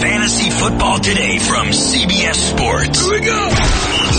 Fantasy Football Today from CBS Sports. Here we go.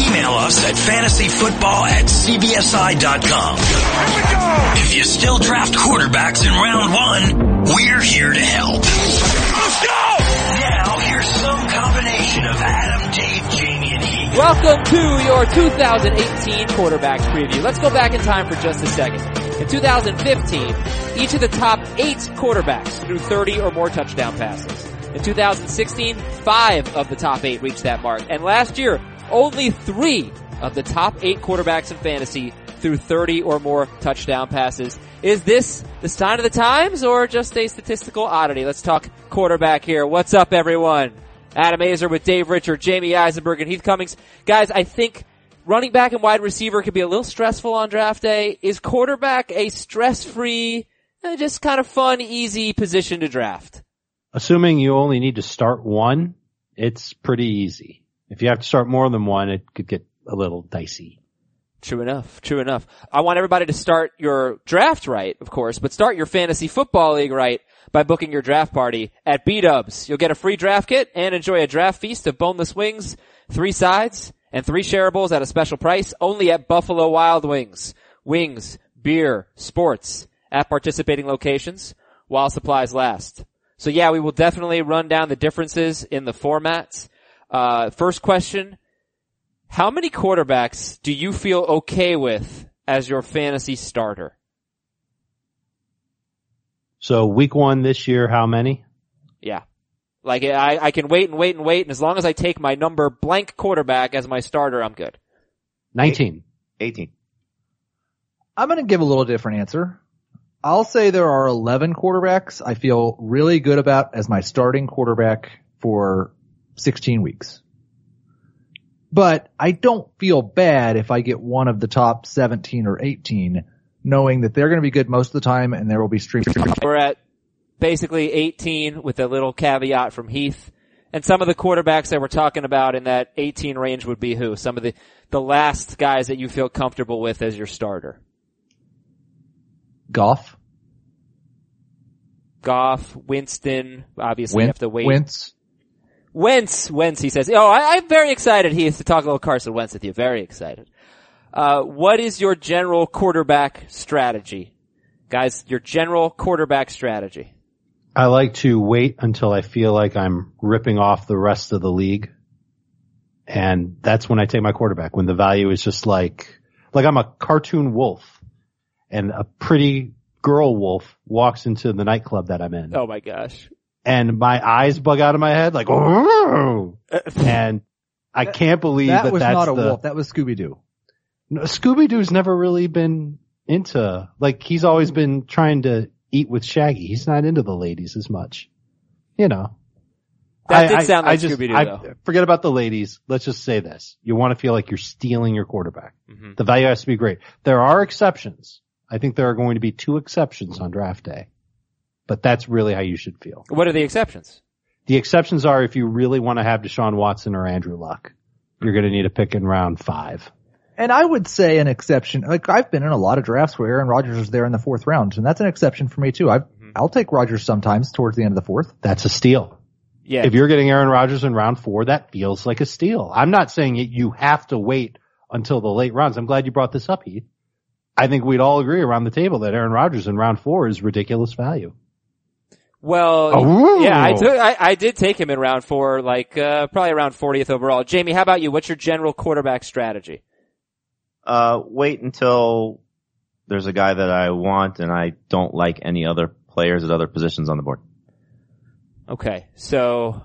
Email us at fantasyfootball at cbsi.com. Here we go. If you still draft quarterbacks in round one, we're here to help. Let's go. Now here's some combination of Adam, Dave, Jamey, and Heath. Welcome to your 2018 quarterback preview. Let's go back in time for just a second. In 2015, each of the top eight quarterbacks threw 30 or more touchdown passes. In 2016, five of the top eight reached that mark. And last year, only three of the top eight quarterbacks in fantasy threw 30 or more touchdown passes. Is this the sign of the times or just a statistical oddity? Let's talk quarterback here. What's up everyone? Adam Aizer with Dave Richard, Jamey Eisenberg, and Heath Cummings. Guys, I think running back and wide receiver can be a little stressful on draft day. Is quarterback a stress-free, eh, just kind of fun, easy position to draft? Assuming you only need to start one, it's pretty easy. If you have to start more than one, it could get a little dicey. True enough. True enough. I want everybody to start your draft right, of course, but start your fantasy football league right by booking your draft party at B-Dubs. You'll get a free draft kit and enjoy a draft feast of boneless wings, three sides, and three shareables at a special price only at Buffalo Wild Wings. Wings, beer, sports at participating locations while supplies last. So yeah, we will definitely run down the differences in the formats. Uh, first question, how many quarterbacks do you feel okay with as your fantasy starter? So week one this year, how many? Yeah. Like I, I can wait and wait and wait, and as long as I take my number blank quarterback as my starter, I'm good. 19. 18. I'm going to give a little different answer. I'll say there are 11 quarterbacks I feel really good about as my starting quarterback for 16 weeks. But I don't feel bad if I get one of the top 17 or 18 knowing that they're going to be good most of the time and there will be streams. We're at basically 18 with a little caveat from Heath. And some of the quarterbacks that we're talking about in that 18 range would be who? Some of the, the last guys that you feel comfortable with as your starter. Goff, Goff, Winston, obviously Win- have to wait. Wentz. Wentz, Wentz, he says. Oh, I, I'm very excited, Heath, to talk a little Carson Wentz with you. Very excited. Uh, what is your general quarterback strategy? Guys, your general quarterback strategy. I like to wait until I feel like I'm ripping off the rest of the league. And that's when I take my quarterback, when the value is just like, like I'm a cartoon wolf and a pretty girl wolf walks into the nightclub that I'm in. Oh my gosh. And my eyes bug out of my head like, "Oh!" and I can't believe that, That was that's not a the, wolf. That was Scooby Doo. No, Scooby-Doo's never really been into, like, he's always been trying to eat with Shaggy. He's not into the ladies as much. You know. That did sound like Scooby-Doo, though. Forget about the ladies. Let's just say this. You want to feel like you're stealing your quarterback. Mhm. The value has to be great. There are exceptions. I think there are going to be two exceptions on draft day. But that's really how you should feel. What are the exceptions? The exceptions are if you really want to have Deshaun Watson or Andrew Luck. You're going to need a pick in round five. And I would say an exception, like I've been in a lot of drafts where Aaron Rodgers is there in the fourth round, and that's an exception for me too. I, Mm-hmm. I'll take Rodgers sometimes towards the end of the fourth. That's a steal. Yeah. If you're getting Aaron Rodgers in round four, that feels like a steal. I'm not saying it- you have to wait until the late rounds. I'm glad you brought this up, Heath. I think we'd all agree around the table that Aaron Rodgers in round four is ridiculous value. Well, Oh. yeah, I took, I, I did take him in round four, like, uh, probably around 40th overall. Jamey, how about you? What's your general quarterback strategy? Uh, wait until there's a guy that I want and I don't like any other players at other positions on the board. Okay, so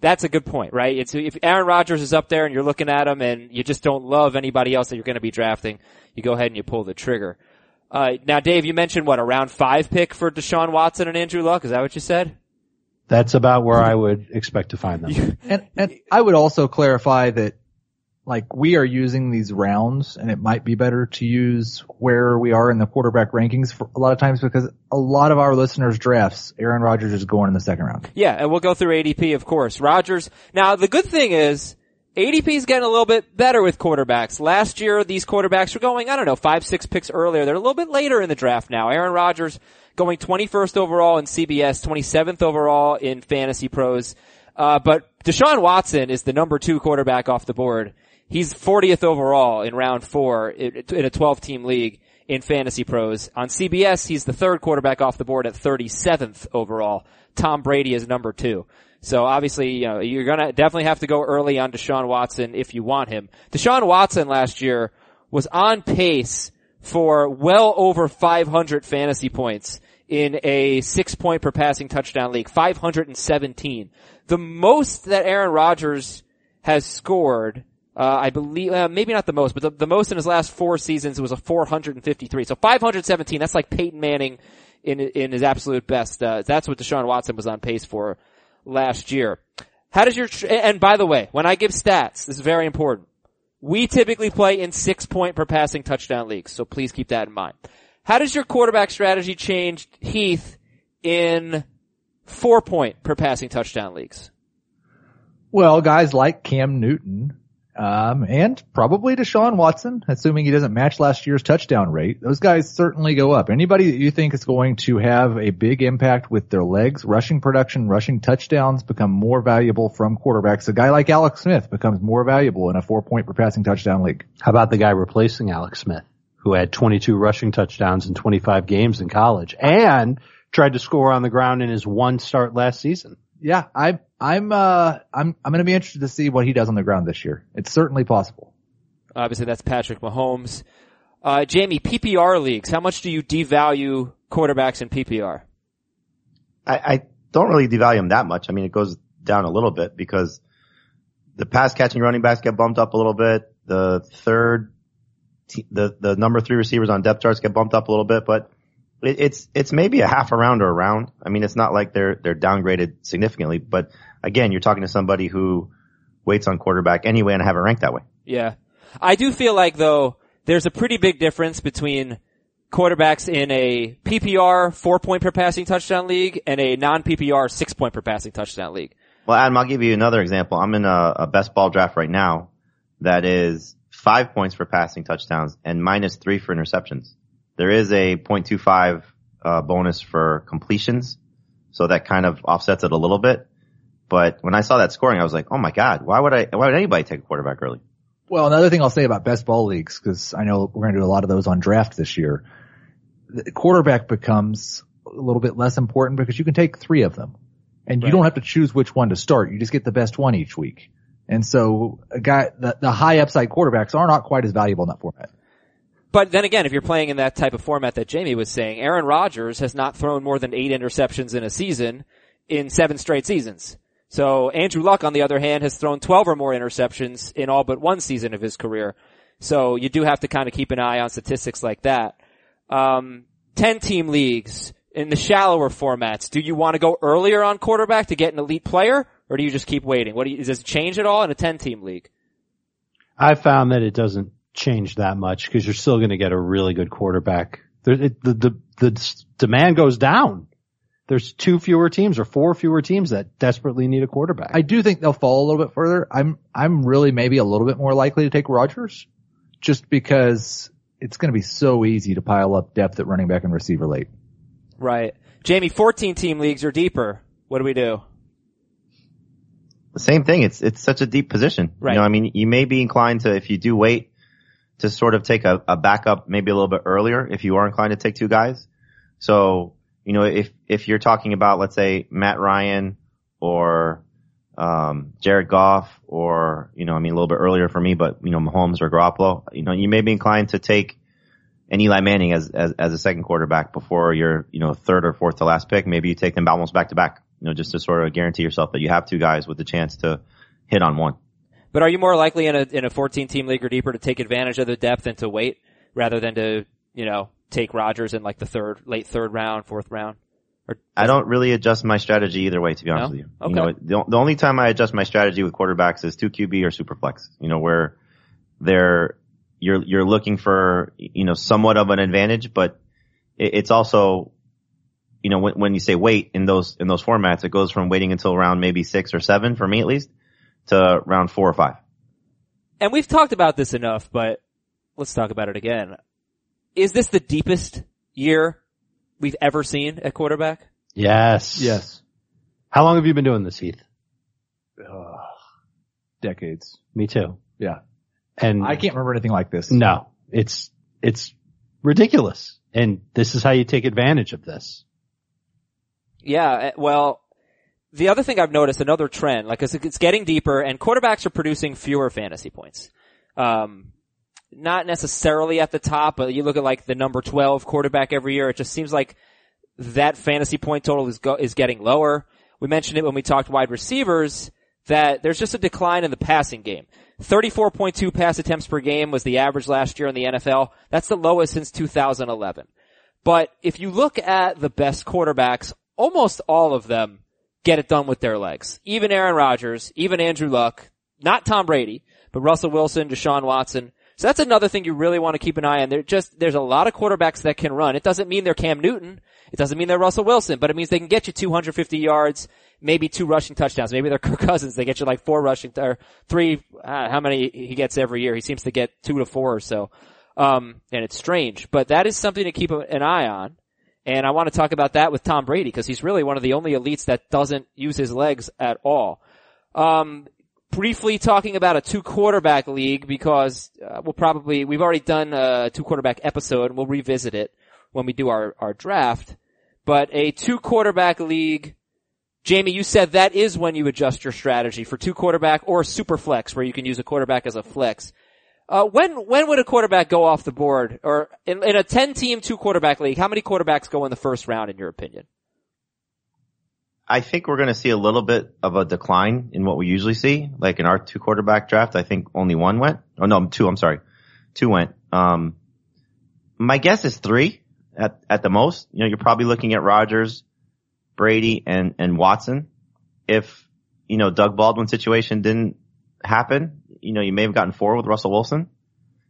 that's a good point, right? It's if Aaron Rodgers is up there and you're looking at him and you just don't love anybody else that you're going to be drafting, you go ahead and you pull the trigger. Uh, now, Dave, you mentioned what a round five pick for Deshaun Watson and Andrew Luck. Is that what you said? That's about where I would expect to find them. And, and I would also clarify that like we are using these rounds and it might be better to use where we are in the quarterback rankings for a lot of times because a lot of our listeners drafts, Aaron Rodgers is going in the second round. Yeah, and we'll go through ADP, of course. Rodgers. Now, the good thing is ADP is getting a little bit better with quarterbacks. Last year, these quarterbacks were going, I don't know, five, six picks earlier. They're a little bit later in the draft now. Aaron Rodgers going 21st overall in CBS, 27th overall in Fantasy Pros. Uh, but Deshaun Watson is the number two quarterback off the board. He's 40th overall in round four in a 12 team league in fantasy pros. On CBS, he's the third quarterback off the board at 37th overall. Tom Brady is number two. So obviously, you know, you're gonna definitely have to go early on Deshaun Watson if you want him. Deshaun Watson last year was on pace for well over 500 fantasy points in a six point per passing touchdown league, 517. The most that Aaron Rodgers has scored, uh, I believe, uh, maybe not the most, but the, the most in his last four seasons was a 453. So 517, that's like Peyton Manning in, in his absolute best. Uh, that's what Deshaun Watson was on pace for last year. How does your, and by the way, when I give stats, this is very important. We typically play in six point per passing touchdown leagues, so please keep that in mind. How does your quarterback strategy change, Heath, in four point per passing touchdown leagues? Well, guys like Cam Newton, um, and probably Deshaun Watson, assuming he doesn't match last year's touchdown rate, those guys certainly go up. Anybody that you think is going to have a big impact with their legs, rushing production, rushing touchdowns become more valuable from quarterbacks. A guy like Alex Smith becomes more valuable in a four point per passing touchdown league. How about the guy replacing Alex Smith, who had 22 rushing touchdowns in 25 games in college and tried to score on the ground in his one start last season? Yeah, I'm I'm, uh, I'm, I'm going to be interested to see what he does on the ground this year. It's certainly possible. Obviously that's Patrick Mahomes. Uh, Jamey, PPR leagues, how much do you devalue quarterbacks in PPR? I, I don't really devalue them that much. I mean, it goes down a little bit because the pass catching running backs get bumped up a little bit. The third, te- the, the number three receivers on depth charts get bumped up a little bit, but it, it's, it's maybe a half a round or a round. I mean, it's not like they're, they're downgraded significantly, but again, you're talking to somebody who waits on quarterback anyway and I have it ranked that way. Yeah. I do feel like though, there's a pretty big difference between quarterbacks in a PPR four point per passing touchdown league and a non-PPR six point per passing touchdown league. Well, Adam, I'll give you another example. I'm in a, a best ball draft right now that is five points for passing touchdowns and minus three for interceptions. There is a 0.25 uh, bonus for completions, so that kind of offsets it a little bit. But when I saw that scoring, I was like, oh my god, why would I? Why would anybody take a quarterback early? Well, another thing I'll say about best ball leagues, because I know we're going to do a lot of those on draft this year. The quarterback becomes a little bit less important because you can take three of them, and you don't have to choose which one to start. You just get the best one each week. And so, a guy, the, the high upside quarterbacks are not quite as valuable in that format. But then again, if you're playing in that type of format that Jamey was saying, Aaron Rodgers has not thrown more than eight interceptions in a season in seven straight seasons. So Andrew Luck, on the other hand, has thrown 12 or more interceptions in all but one season of his career. So you do have to kind of keep an eye on statistics like that. Um, 10 team leagues in the shallower formats. Do you want to go earlier on quarterback to get an elite player or do you just keep waiting? What do you, does it change at all in a 10 team league? I found that it doesn't change that much because you're still going to get a really good quarterback. There, it, the, the, the demand goes down. There's two fewer teams or four fewer teams that desperately need a quarterback. I do think they'll fall a little bit further. I'm, I'm really maybe a little bit more likely to take Rodgers just because it's going to be so easy to pile up depth at running back and receiver late. Right. Jamey, 14 team leagues or deeper. What do we do? The same thing. It's it's such a deep position. Right. You know, I mean, you may be inclined to if you do wait to sort of take a, a backup maybe a little bit earlier if you are inclined to take two guys. So you know, if if you're talking about let's say Matt Ryan or um, Jared Goff or you know, I mean a little bit earlier for me, but you know, Mahomes or Garoppolo, you know, you may be inclined to take an Eli Manning as, as as a second quarterback before your you know third or fourth to last pick. Maybe you take them almost back to back. You know, just to sort of guarantee yourself that you have two guys with the chance to hit on one. But are you more likely in a in a 14 team league or deeper to take advantage of the depth and to wait rather than to you know take Rodgers in like the third late third round fourth round? Or I don't really adjust my strategy either way, to be honest No? with you. Okay. You know, the, the only time I adjust my strategy with quarterbacks is two QB or super flex. You know, where they're you're you're looking for you know somewhat of an advantage, but it, it's also you know when when you say wait in those in those formats, it goes from waiting until round maybe six or seven for me at least to round four or five. And we've talked about this enough, but let's talk about it again. Is this the deepest year we've ever seen at quarterback? yes. Yes. How long have you been doing this, Heath? Ugh. decades. Me too. Yeah. And I can't remember anything like this. No, it's, it's ridiculous. And this is how you take advantage of this. Yeah, eh, well, the other thing I've noticed, another trend, like it's, it's getting deeper and quarterbacks are producing fewer fantasy points. Um, not necessarily at the top, but you look at like the number 12 quarterback every year, it just seems like that fantasy point total is go, is getting lower. We mentioned it when we talked wide receivers that there's just a decline in the passing game. 34.2 pass attempts per game was the average last year in the NFL. That's the lowest since 2011. But if you look at the best quarterbacks, almost all of them get it done with their legs. Even Aaron Rodgers, even Andrew Luck, not Tom Brady, but Russell Wilson, Deshaun Watson. So that's another thing you really want to keep an eye on. There just, there's a lot of quarterbacks that can run. It doesn't mean they're Cam Newton. It doesn't mean they're Russell Wilson, but it means they can get you 250 yards, maybe two rushing touchdowns. Maybe they're Kirk Cousins. They get you like four rushing, or three, uh, how many he gets every year. He seems to get two to four or so. Um, and it's strange, but that is something to keep an eye on. And I want to talk about that with Tom Brady because he's really one of the only elites that doesn't use his legs at all. Um, briefly talking about a two quarterback league because uh, we'll probably we've already done a two quarterback episode and we'll revisit it when we do our our draft. But a two quarterback league, Jamey, you said that is when you adjust your strategy for two quarterback or super flex where you can use a quarterback as a flex. Uh, when when would a quarterback go off the board? Or in, in a ten team two quarterback league, how many quarterbacks go in the first round in your opinion? I think we're going to see a little bit of a decline in what we usually see. Like in our two quarterback draft, I think only one went. Oh no, two. I'm sorry, two went. Um, my guess is three at at the most. You know, you're probably looking at Rodgers, Brady, and and Watson. If you know Doug Baldwin situation didn't happen, you know you may have gotten four with Russell Wilson,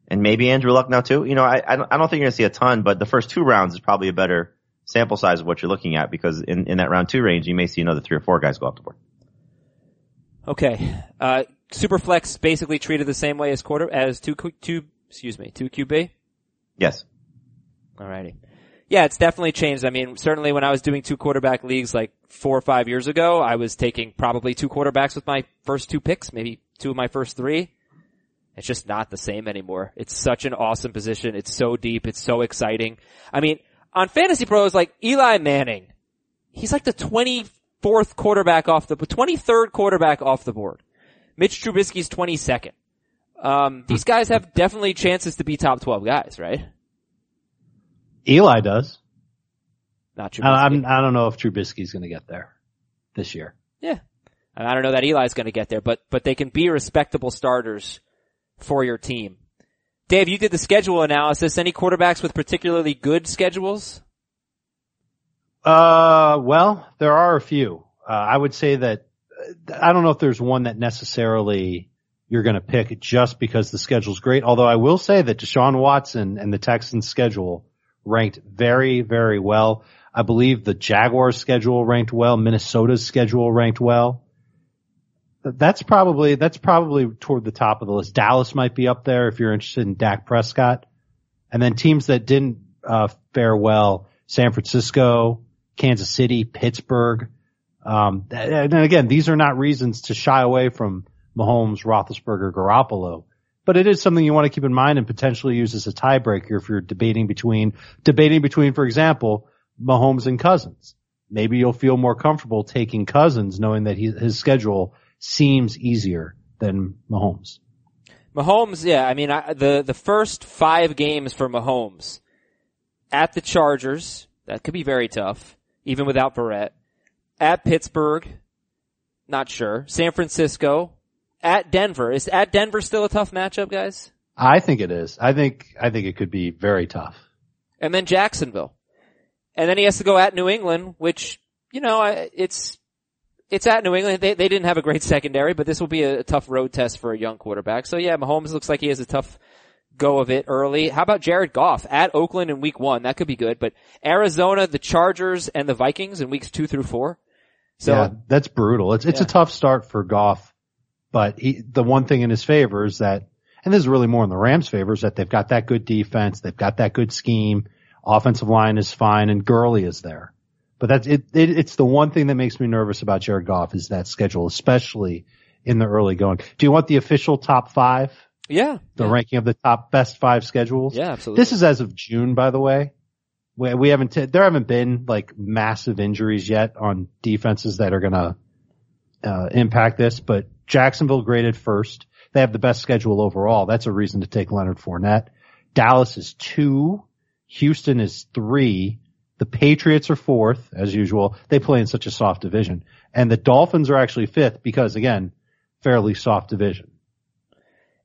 and maybe Andrew Luck now too. You know, I I don't, think you're going to see a ton, but the first two rounds is probably a better sample size of what you're looking at because in, in that round two range, you may see another three or four guys go off the board. Okay. Uh, Superflex basically treated the same way as quarter, as two, two, excuse me, two QB? Yes. Alrighty. Yeah, it's definitely changed. I mean, certainly when I was doing two quarterback leagues like four or five years ago, I was taking probably two quarterbacks with my first two picks, maybe two of my first three. It's just not the same anymore. It's such an awesome position. It's so deep. It's so exciting. I mean, on Fantasy Pros, like Eli Manning, he's like the 24th quarterback off the, 23rd quarterback off the board. Mitch Trubisky's 22nd. Um, these guys have definitely chances to be top 12 guys, right? Eli does. Not Trubisky. I, I'm, I don't know if Trubisky's going to get there this year. Yeah. I don't know that Eli's going to get there, but, but they can be respectable starters for your team. Dave, you did the schedule analysis. Any quarterbacks with particularly good schedules? Uh, well, there are a few. Uh, I would say that I don't know if there's one that necessarily you're going to pick just because the schedule's great. Although I will say that Deshaun Watson and the Texans schedule ranked very, very well. I believe the Jaguars schedule ranked well. Minnesota's schedule ranked well. That's probably, that's probably toward the top of the list. Dallas might be up there if you're interested in Dak Prescott. And then teams that didn't, uh, fare well, San Francisco, Kansas City, Pittsburgh. Um, and again, these are not reasons to shy away from Mahomes, Roethlisberger, Garoppolo, but it is something you want to keep in mind and potentially use as a tiebreaker if you're debating between, debating between, for example, Mahomes and Cousins. Maybe you'll feel more comfortable taking Cousins knowing that he, his schedule seems easier than Mahomes. Mahomes, yeah, I mean, I, the, the first five games for Mahomes at the Chargers, that could be very tough, even without Barrett. At Pittsburgh, not sure. San Francisco, at Denver. Is at Denver still a tough matchup, guys? I think it is. I think, I think it could be very tough. And then Jacksonville. And then he has to go at New England, which, you know, it's, it's at New England. They, they didn't have a great secondary, but this will be a, a tough road test for a young quarterback. So yeah, Mahomes looks like he has a tough go of it early. How about Jared Goff at Oakland in week one? That could be good, but Arizona, the Chargers, and the Vikings in weeks two through four. So yeah, that's brutal. It's, it's Yeah. a tough start for Goff, but he, the one thing in his favor is that, and this is really more in the Rams' favor, is that they've got that good defense, they've got that good scheme, offensive line is fine, and Gurley is there. But that's it, it. It's the one thing that makes me nervous about Jared Goff is that schedule, especially in the early going. Do you want the official top five? Yeah. The yeah. ranking of the top best five schedules? Yeah, absolutely. This is as of June, by the way. We, we haven't, t- there haven't been like massive injuries yet on defenses that are going to uh, impact this, but Jacksonville graded first. They have the best schedule overall. That's a reason to take Leonard Fournette. Dallas is two. Houston is three. The Patriots are fourth, as usual. They play in such a soft division. And the Dolphins are actually fifth because again, fairly soft division.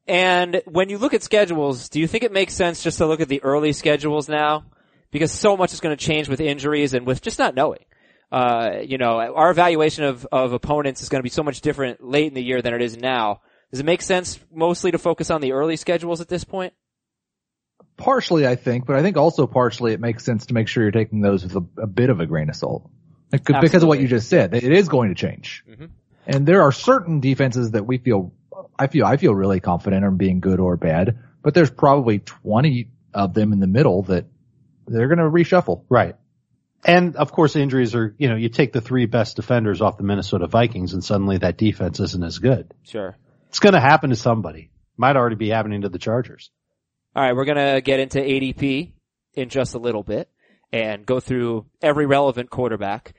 And when you look at schedules, do you think it makes sense just to look at the early schedules now? Because so much is going to change with injuries and with just not knowing. Uh, you know, our evaluation of, of opponents is going to be so much different late in the year than it is now. Does it make sense mostly to focus on the early schedules at this point? Partially, I think, but I think also partially it makes sense to make sure you're taking those with a, a bit of a grain of salt. Like, because of what you just said, it is going to change. Mhm. And there are certain defenses that we feel, I feel, I feel really confident in being good or bad, but there's probably 20 of them in the middle that they're going to reshuffle. Right. And of course injuries are, you know, you take the three best defenders off the Minnesota Vikings and suddenly that defense isn't as good. Sure. It's going to happen to somebody. Might already be happening to the Chargers. All right, we're gonna get into ADP in just a little bit and go through every relevant quarterback.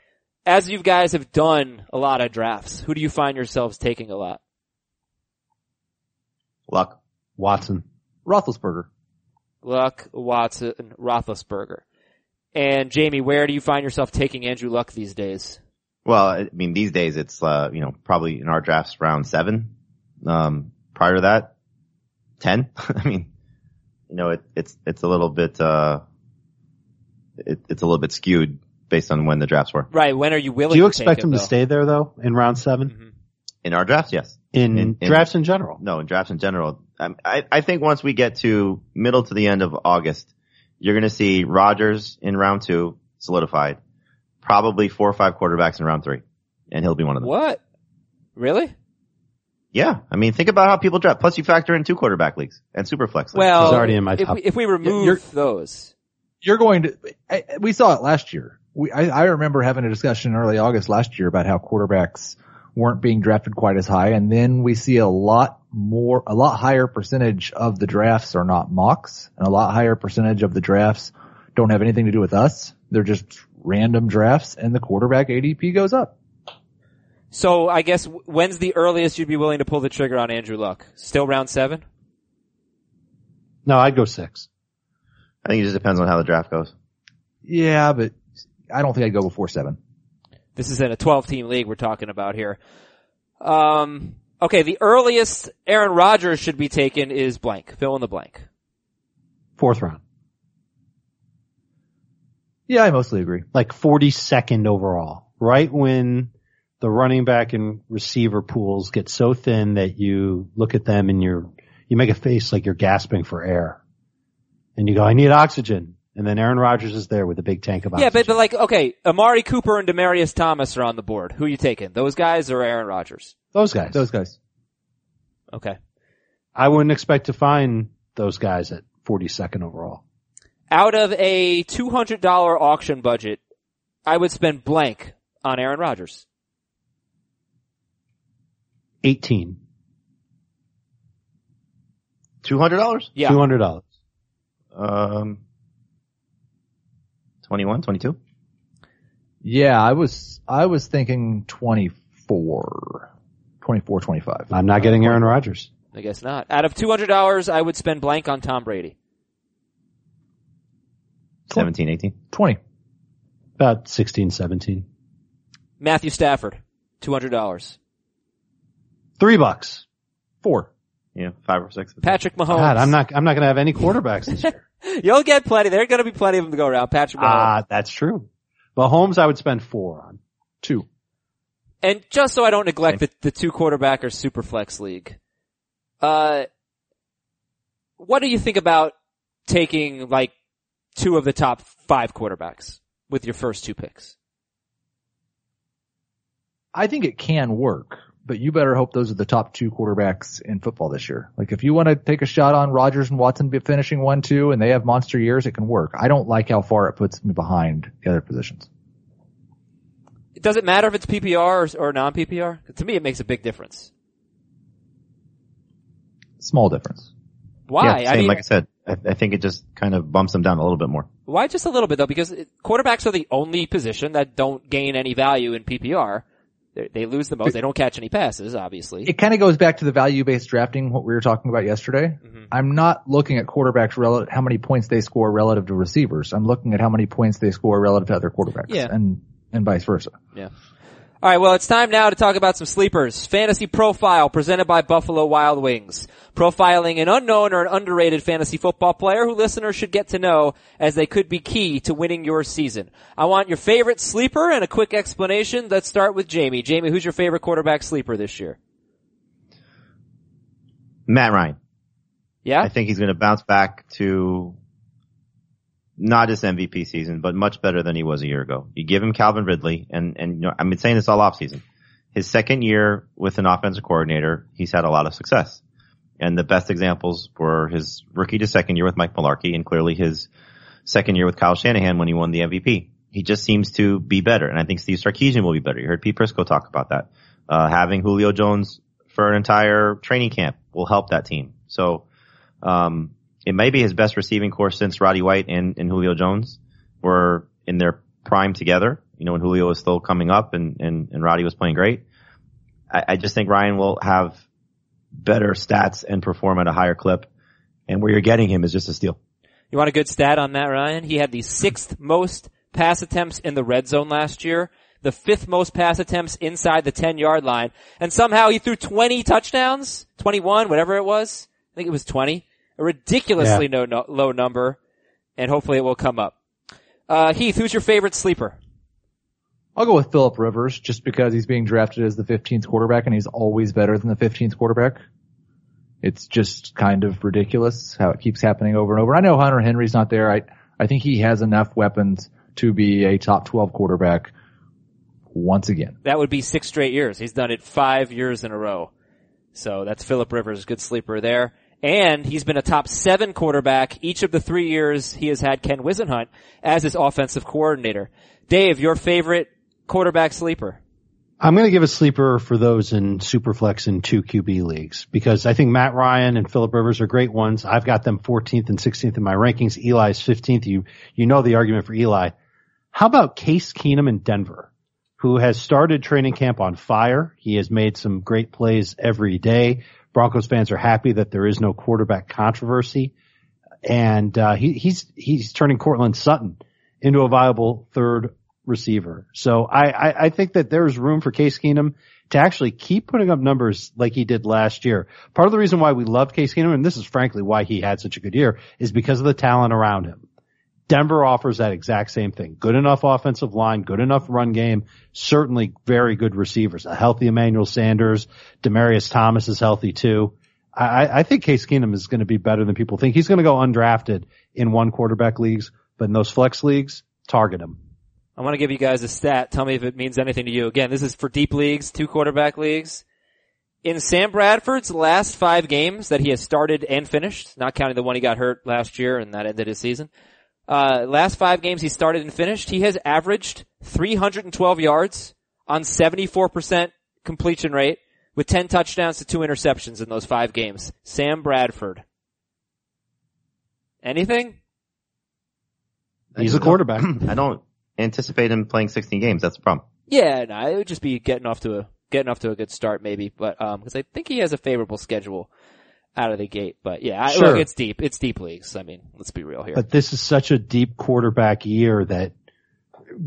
As you guys have done a lot of drafts, who do you find yourselves taking a lot? Luck. Watson. Roethlisberger. Luck, Watson, Roethlisberger. And Jamey, where do you find yourself taking Andrew Luck these days? Well, I mean, these days it's, uh, you know, probably in our drafts round seven. Um, prior to that, 10. I mean, you know, it, it's, it's a little bit, uh, it, it's a little bit skewed based on when the drafts were. Right, when are you willing Do you to expect take him to stay there though in round 7 Mhm. In our drafts, yes. In, In- in- drafts in general. No, in drafts in general. Um, I, I think once we get to middle to the end of August, you're going to see Rodgers in round two solidified, probably four or five quarterbacks in round three, and he'll be one of them. What? Really? Yeah, I mean, think about how people draft. Plus, you factor in two quarterback leagues and super flex. leagues. Well, He's already in my if top. we, if we remove You're- those, You're going to, I, we saw it last year. We, I, I remember having a discussion in early August last year about how quarterbacks weren't being drafted quite as high. And then we see a lot more, a lot higher percentage of the drafts are not mocks and a lot higher percentage of the drafts don't have anything to do with us. They're just random drafts and the quarterback ADP goes up. So I guess when's the earliest you'd be willing to pull the trigger on Andrew Luck? Still round seven? No, I'd go six. I think it just depends on how the draft goes. Yeah, but I don't think I'd go before seven. This is in a 12 team league we're talking about here. Um, okay, the earliest Aaron Rodgers should be taken is blank. Fill in the blank. Fourth round. Yeah, I mostly agree. Like 42nd overall. Right when the running back and receiver pools get so thin that you look at them and you're, you make a face like you're gasping for air. And you go, I need oxygen. And then Aaron Rodgers is there with a big tank of Yeah, oxygen. but, but like, okay, Amari Cooper and Demaryius Thomas are on the board. Who are you taking? Those guys or Aaron Rodgers? those guys. Those guys. Okay. I wouldn't expect to find those guys at 42nd overall. Out of a $200 auction budget, I would spend blank on Aaron Rodgers. 18. Two hundred dollars. Yeah. $200. Um, 21, 22? Yeah, I was, I was thinking 24, 24, 25. I'm not getting Aaron Rodgers. I guess not. Out of $200, I would spend blank on Tom Brady. 17, 18? 20. About 16, 17. Matthew Stafford, $200. Three bucks. Four. Yeah, five or six. Patrick Mahomes. God, I'm not, I'm not going to have any quarterbacks this year. You'll get plenty. There are going to be plenty of them to go around. Patrick Mahomes. Ah, that's true. Mahomes, I would spend four on. Two. And just so I don't neglect the, the two quarterback or super flex league, uh, what do you think about taking like two of the top five quarterbacks with your first two picks? I think it can work, but you better hope those are the top two quarterbacks in football this year. Like if you want to take a shot on Rodgers and Watson be finishing one, two, and they have monster years, it can work. I don't like how far it puts me behind the other positions. does it matter if it's PPR or, or non-PPR? To me, it makes a big difference. Small difference. Why? Yeah, I same, mean, like I said, I, I think it just kind of bumps them down a little bit more. why just a little bit though? Because quarterbacks are the only position that don't gain any value in PPR. They, lose the most. They don't catch any passes, obviously. It kind of goes back to the value-based drafting, what we were talking about yesterday. Mhm. I'm not looking at quarterbacks relative, how many points they score relative to receivers. I'm looking at how many points they score relative to other quarterbacks. Yeah. And, and vice versa. Yeah. All right, well, it's time now to talk about some sleepers. Fantasy Profile presented by Buffalo Wild Wings. Profiling an unknown or an underrated fantasy football player who listeners should get to know as they could be key to winning your season. I want your favorite sleeper and a quick explanation. Let's start with Jamey. Jamey, who's your favorite quarterback sleeper this year? Matt Ryan. Yeah? I think he's going to bounce back to not his MVP season, but much better than he was a year ago. You give him Calvin Ridley, and and you know I've been saying this all offseason. His second year with an offensive coordinator, he's had a lot of success, and the best examples were his rookie to second year with Mike Mularkey, and clearly his second year with Kyle Shanahan when he won the MVP. He just seems to be better, and I think Steve Sarkisian will be better. You heard Pete Prisco talk about that. Uh, having Julio Jones for an entire training camp will help that team. So um, it may be his best receiving course since Roddy White and, and Julio Jones were in their prime together. You know, when Julio was still coming up and, and, and Roddy was playing great. I, I just think Ryan will have better stats and perform at a higher clip. And where you're getting him is just a steal. You want a good stat on Matt Ryan? He had the sixth most pass attempts in the red zone last year, the fifth most pass attempts inside the 10 yard line, and somehow he threw 20 touchdowns, 21, whatever it was. I think it was 20. A ridiculously no, no, low number, and hopefully it will come up. Uh, Heath, who's your favorite sleeper? I'll go with Philip Rivers just because he's being drafted as the 15th quarterback and he's always better than the 15th quarterback. It's just kind of ridiculous how it keeps happening over and over. I know Hunter Henry's not there. I, I think he has enough weapons to be a top 12 quarterback once again. That would be six straight years. He's done it five years in a row. So that's Philip Rivers, good sleeper there. And he's been a top seven quarterback each of the three years he has had Ken Whisenhunt as his offensive coordinator. Dave, your favorite quarterback sleeper? I'm going to give a sleeper for those in Superflex and two QB leagues because I think Matt Ryan and Philip Rivers are great ones. I've got them 14th and 16th in my rankings. Eli's 15th. You, you know the argument for Eli. How about Case Keenum in Denver, who has started training camp on fire? He has made some great plays every day. Broncos fans are happy that there is no quarterback controversy and, uh, he, he's, he's turning Courtland Sutton into a viable third receiver. So I, I, I think that there's room for Case Keenum to actually keep putting up numbers like he did last year. Part of the reason why we loved Case Keenum, and this is frankly why he had such a good year, is because of the talent around him. Denver offers that exact same thing. Good enough offensive line, good enough run game, certainly very good receivers. A healthy Emmanuel Sanders, Demaryius Thomas is healthy too. I, I think Case Keenum is going to be better than people think. He's going to go undrafted in one quarterback leagues, but in those flex leagues, target him. I want to give you guys a stat. Tell me if it means anything to you. Again, this is for deep leagues, two quarterback leagues. In Sam Bradford's last five games that he has started and finished, not counting the one he got hurt last year and that ended his season, uh, last five games he started and finished, he has averaged 312 yards on 74% completion rate with 10 touchdowns to two interceptions in those five games. Sam Bradford. Anything? He's a quarterback. I don't anticipate him playing 16 games. That's the problem. Yeah, no, it would just be getting off to a getting off to a good start, maybe. But um, because I think he has a favorable schedule out of the gate. But yeah, I, look, it's deep. It's deep leagues. I mean, let's be real here. But this is such a deep quarterback year that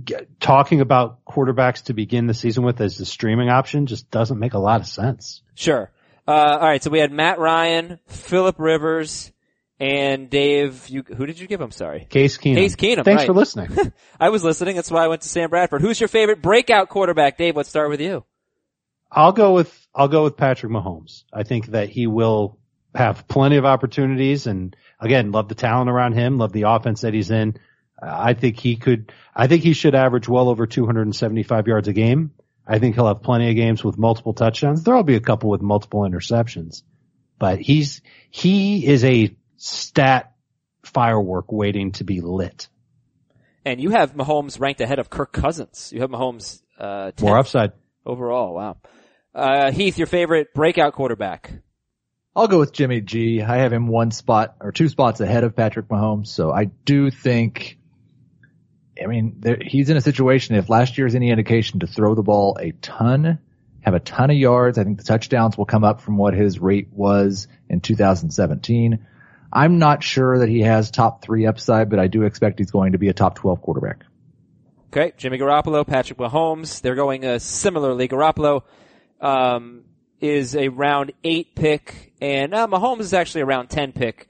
g- talking about quarterbacks to begin the season with as the streaming option just doesn't make a lot of sense. sure. Uh, all right. So we had Matt Ryan, Philip Rivers, and Dave. You who did you give? I'm sorry. Case Keenum. Case Keenum, Thanks right. for listening. I was listening. That's why I went to Sam Bradford. Who's your favorite breakout quarterback, Dave? Let's start with you. I'll go with I'll go with Patrick Mahomes. I think that he will have plenty of opportunities, and again, love the talent around him, love the offense that he's in. I think he could. I think he should average well over 275 yards a game. I think he'll have plenty of games with multiple touchdowns. There'll be a couple with multiple interceptions, but he's he is a stat firework waiting to be lit. And you have Mahomes ranked ahead of Kirk Cousins. You have Mahomes Uh, More 10th upside. overall. Wow. Uh, Heath, your favorite breakout quarterback? I'll go with Jimmy G. I have him one spot or two spots ahead of Patrick Mahomes. So I do think, I mean, there, he's in a situation, if last year is any indication to throw the ball a ton, have a ton of yards. I think the touchdowns will come up from what his rate was in 2017. I'm not sure that he has top three upside, but I do expect he's going to be a top 12 quarterback. Okay, Jimmy Garoppolo, Patrick Mahomes. They're going uh, similarly. Garoppolo um, is a round eight pick, and uh, Mahomes is actually a round ten pick.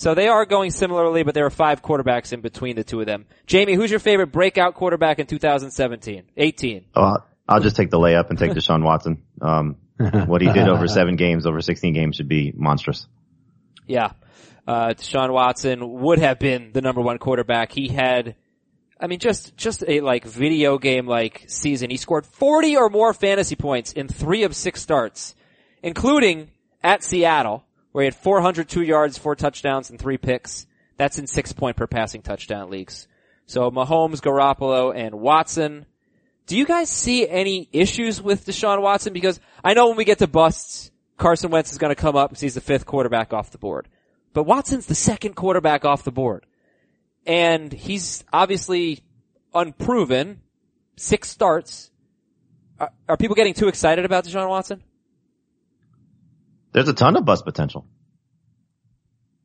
So they are going similarly, but there are five quarterbacks in between the two of them. Jamey, who's your favorite breakout quarterback in 2017? 18. Oh, I'll just take the layup and take Deshaun Watson. Um, what he did over seven games, over 16 games should be monstrous. Yeah. Uh, Deshaun Watson would have been the number one quarterback. He had, I mean, just, just a like video game like season. He scored 40 or more fantasy points in three of six starts, including at Seattle, where he had 402 yards, four touchdowns, and three picks. That's in six point per passing touchdown leagues. So Mahomes, Garoppolo, and Watson. Do you guys see any issues with Deshaun Watson? Because I know when we get to busts, Carson Wentz is going to come up because he's the fifth quarterback off the board. But Watson's the second quarterback off the board. And he's obviously unproven. Six starts. Are, are people getting too excited about Deshaun Watson? There's a ton of bust potential.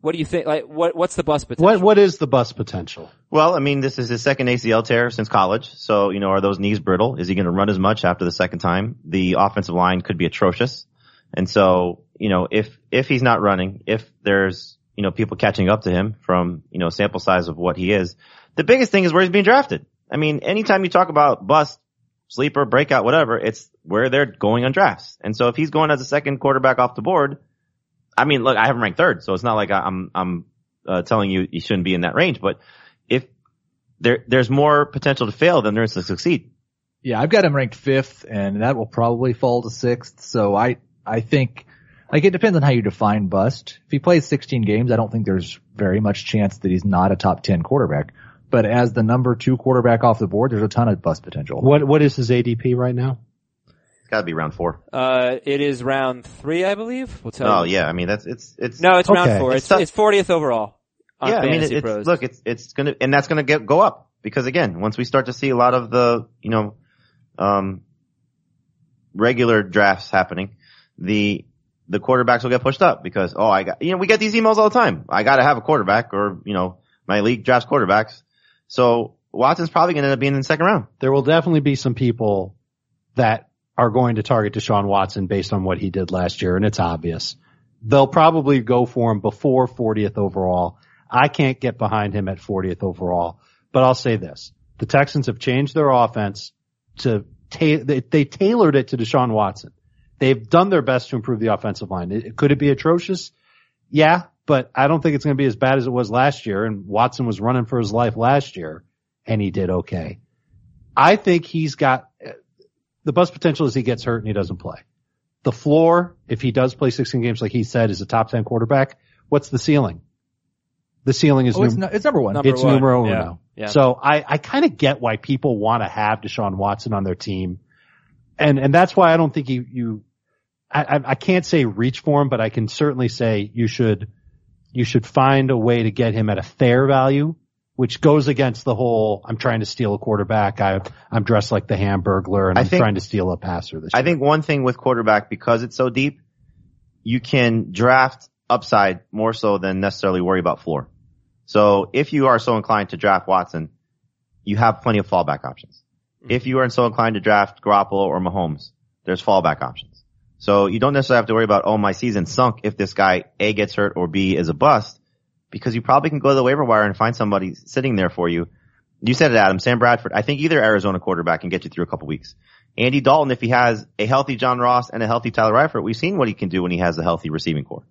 What do you think? Like, what, what's the bust potential? What what is the bust potential? Well, I mean, this is his second ACL tear since college. So, you know, are those knees brittle? Is he going to run as much after the second time? The offensive line could be atrocious. And so, you know, if, if he's not running, if there's, you know, people catching up to him from, you know, sample size of what he is, the biggest thing is where he's being drafted. I mean, anytime you talk about bust, sleeper, breakout, whatever, it's where they're going on drafts. And so if he's going as a second quarterback off the board, I mean, look, I have him ranked third, so it's not like I'm, I'm, uh, telling you you shouldn't be in that range, but if there, there's more potential to fail than there is to succeed. Yeah, I've got him ranked fifth and that will probably fall to sixth. So I, I think, like it depends on how you define bust. If he plays 16 games, I don't think there's very much chance that he's not a top 10 quarterback. But as the number two quarterback off the board, there's a ton of bust potential. What what is his ADP right now? It's gotta be round four. Uh, it is round three, I believe. We'll tell Oh you. yeah, I mean, that's, it's, it's, No, it's round four. It's It's, 40th overall. On yeah, I mean, Fantasy it, Pros. it's, look, it's, it's gonna, and that's gonna get, go up because again, once we start to see a lot of the, you know, um, regular drafts happening, the, the quarterbacks will get pushed up because, oh, I got, you know, we get these emails all the time. I gotta have a quarterback or, you know, my league drafts quarterbacks. So Watson's probably gonna end up being in the second round. There will definitely be some people that are going to target Deshaun Watson based on what he did last year, and it's obvious. They'll probably go for him before 40th overall. I can't get behind him at 40th overall, but I'll say this. The Texans have changed their offense to, ta- they, they tailored it to Deshaun Watson. They've done their best to improve the offensive line. It- could it be atrocious? Yeah, but I don't think it's going to be as bad as it was last year, and Watson was running for his life last year, and he did okay. I think he's got the best potential is he gets hurt and he doesn't play. The floor, if he does play 16 games like he said, is a top 10 quarterback. What's the ceiling? The ceiling is Oh, it's, num- no, it's number one. Number it's one. numero Yeah. uno. Yeah. So I, I kind of get why people want to have Deshaun Watson on their team. And, and that's why I don't think you, you, I, I- I can't say reach for him, but I can certainly say you should, you should find a way to get him at a fair value, which goes against the whole, I'm trying to steal a quarterback. I, I'm dressed like the Hamburglar and I I'm think- trying to steal a passer this I year. think one thing with quarterback, because it's so deep, you can draft upside more so than necessarily worry about floor. So if you are so inclined to draft Watson, you have plenty of fallback options. If mm-hmm. you are so inclined to draft Garoppolo or Mahomes, there's fallback options. So you don't necessarily have to worry about, oh, my season sunk if this guy A gets hurt or B is a bust because you probably can go to the waiver wire and find somebody sitting there for you. You said it, Adam. Sam Bradford. I think either Arizona quarterback can get you through a couple weeks. Andy Dalton, if he has a healthy John Ross and a healthy Tyler Eifert, we've seen what he can do when he has a healthy receiving corps.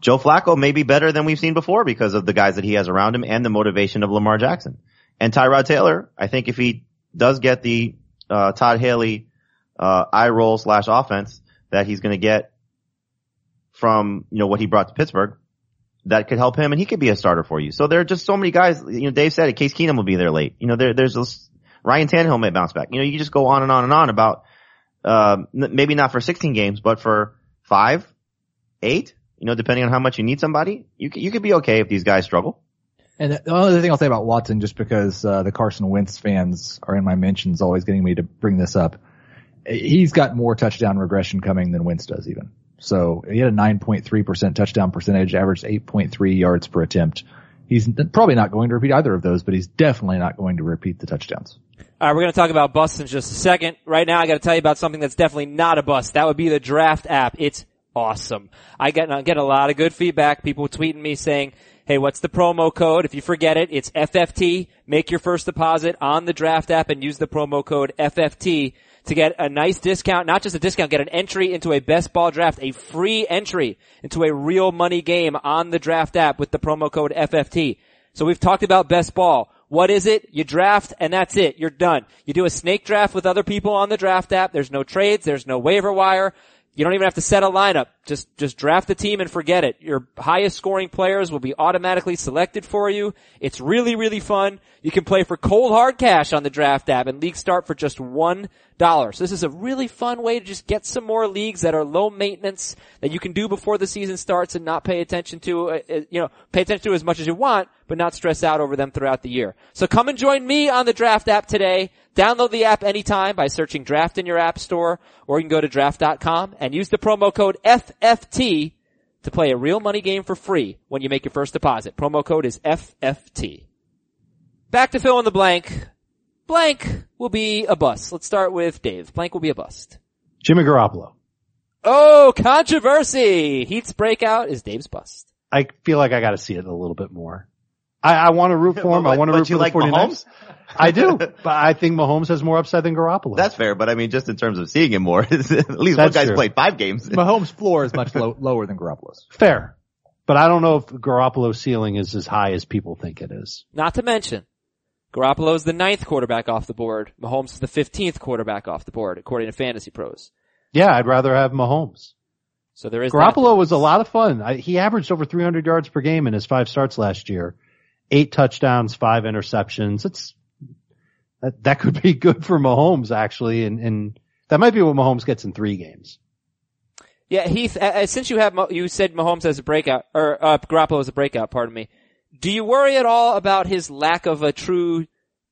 Joe Flacco may be better than we've seen before because of the guys that he has around him and the motivation of Lamar Jackson. And Tyrod Taylor, I think if he does get the uh, Todd Haley uh, eye roll slash offense that he's going to get from you know what he brought to Pittsburgh, that could help him, and he could be a starter for you. So there are just so many guys. You know, Dave said it. Case Keenum will be there late. You know, there, there's this, Ryan Tannehill may bounce back. You know, you just go on and on and on about, uh, maybe not for 16 games, but for five, eight, you know, depending on how much you need somebody, you you could be okay if these guys struggle. And the only other thing I'll say about Watson, just because uh, the Carson Wentz fans are in my mentions, always getting me to bring this up. He's got more touchdown regression coming than Wentz does, even. So he had a 9.3% touchdown percentage, averaged 8.3 yards per attempt. He's probably not going to repeat either of those, but he's definitely not going to repeat the touchdowns. All right, we're going to talk about busts in just a second. Right now, I got to tell you about something that's definitely not a bust. That would be the draft app. It's awesome. I get I get a lot of good feedback. People tweeting me saying, "Hey, what's the promo code?" If you forget it, it's FFT. Make your first deposit on the draft app and use the promo code FFT to get a nice discount, not just a discount, get an entry into a best ball draft, a free entry into a real money game on the draft app with the promo code FFT. So we've talked about best ball. What is it? You draft and that's it. You're done. You do a snake draft with other people on the draft app. There's no trades. There's no waiver wire. You don't even have to set a lineup. Just, just draft the team and forget it. Your highest scoring players will be automatically selected for you. It's really, really fun. You can play for cold hard cash on the draft app and leagues start for just $1 dollars. This is a really fun way to just get some more leagues that are low maintenance that you can do before the season starts and not pay attention to, uh, uh, you know, pay attention to as much as you want, but not stress out over them throughout the year. So come and join me on the draft app today. Download the app anytime by searching draft in your app store or you can go to draft.com and use the promo code FFT to play a real money game for free when you make your first deposit. Promo code is FFT. Back to fill in the blank. Blank will be a bust. Let's start with Dave. Blank will be a bust. Jimmy Garoppolo. Oh, controversy! Heath's breakout is Dave's bust. I feel like I got to see it a little bit more. I, I want to root for him. But- I want to but root you for like the 49ers. Mahomes? I do, but I think Mahomes has more upside than Garoppolo. That's fair, but I mean, just in terms of seeing him more, at least one guy's true. played five games. Mahomes' floor is much low, lower than Garoppolo's. fair. But I don't know if Garoppolo's ceiling is as high as people think it is. Not to mention, Garoppolo is the ninth quarterback off the board. Mahomes is the 15th quarterback off the board, according to Fantasy Pros. Yeah, I'd rather have Mahomes. So there is. Garoppolo was a lot of fun. I, he averaged over 300 yards per game in his five starts last year. Eight touchdowns, five interceptions. It's, that, that could be good for Mahomes actually. And, and that might be what Mahomes gets in three games. Yeah, Heath, uh, uh, since you have, you said Mahomes as a breakout, or, uh, Garoppolo as a breakout, pardon me. Do you worry at all about his lack of a true,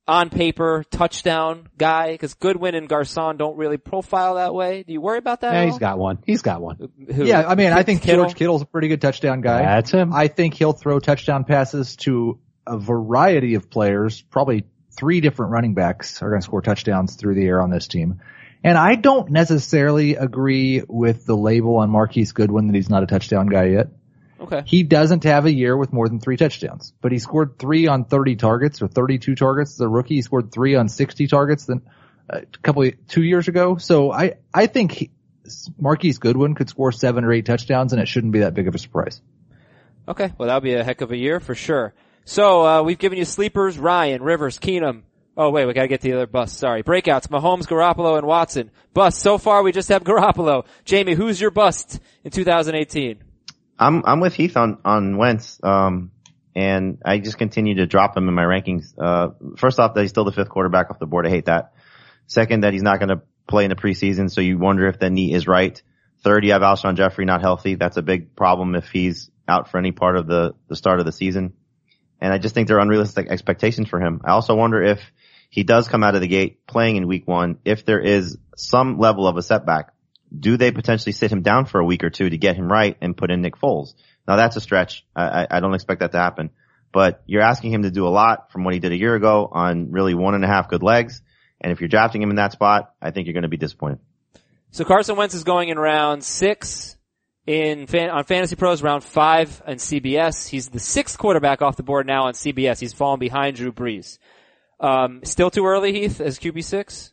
on paper, touchdown guy? Cause Goodwin and Garcon don't really profile that way. Do you worry about that Yeah, at he's all? got one. He's got one. Who? Yeah, I mean, I think Kittle? George Kittle's a pretty good touchdown guy. That's him. I think he'll throw touchdown passes to a variety of players. Probably three different running backs are going to score touchdowns through the air on this team. And I don't necessarily agree with the label on Marquise Goodwin that he's not a touchdown guy yet. Okay. He doesn't have a year with more than three touchdowns, but he scored three on 30 targets or 32 targets as a rookie. He scored three on 60 targets then uh, a couple of, two years ago. So I, I think he, Marquise Goodwin could score seven or eight touchdowns and it shouldn't be that big of a surprise. Okay. Well, that'll be a heck of a year for sure. So, uh, we've given you sleepers, Ryan, Rivers, Keenum. Oh wait, we gotta get the other bust. Sorry. Breakouts, Mahomes, Garoppolo, and Watson. Bust. So far we just have Garoppolo. Jamey, who's your bust in 2018? I'm I'm with Heath on on Wentz, um, and I just continue to drop him in my rankings. Uh, first off, that he's still the fifth quarterback off the board. I hate that. Second, that he's not going to play in the preseason, so you wonder if the knee is right. Third, you have Alshon Jeffery not healthy. That's a big problem if he's out for any part of the the start of the season. And I just think there are unrealistic expectations for him. I also wonder if he does come out of the gate playing in week one, if there is some level of a setback, do they potentially sit him down for a week or two to get him right and put in Nick Foles? Now that's a stretch. I, I, I don't expect that to happen, but you're asking him to do a lot from what he did a year ago on really one and a half good legs. And if you're drafting him in that spot, I think you're going to be disappointed. So Carson Wentz is going in round six in fan, on Fantasy Pros, round five on CBS. He's the sixth quarterback off the board now on CBS. He's fallen behind Drew Brees. Um, still too early, Heath, as QB six.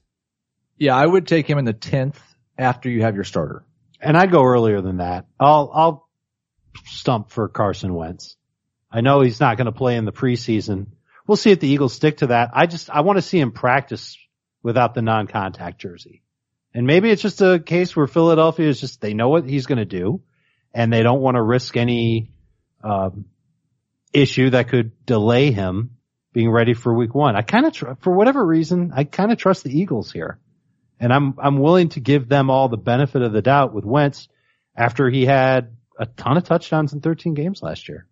Yeah, I would take him in the 10th after you have your starter. And I'd go earlier than that. I'll, I'll stump for Carson Wentz. I know he's not going to play in the preseason. We'll see if the Eagles stick to that. I just, I want to see him practice without the non-contact jersey. And maybe it's just a case where Philadelphia is just, they know what he's going to do and they don't want to risk any, um, issue that could delay him being ready for week one. I kind of, tr- for whatever reason, I kind of trust the Eagles here. And I'm, I'm willing to give them all the benefit of the doubt with Wentz after he had a ton of touchdowns in 13 games last year.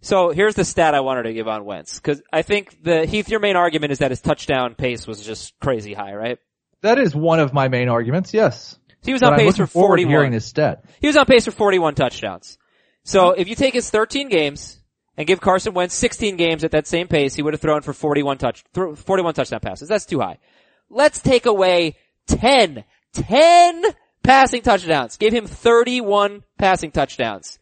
So here's the stat I wanted to give on Wentz, cause I think the, Heath, your main argument is that his touchdown pace was just crazy high, right? That is one of my main arguments, yes. He was But on I'm pace looking for forward to 41. hearing this stat. He was on pace for 41 touchdowns. So if you take his 13 games and give Carson Wentz 16 games at that same pace, he would have thrown for 41 touch, 41 touchdown passes. That's too high. Let's take away 10, 10 passing touchdowns. Give him 31 passing touchdowns.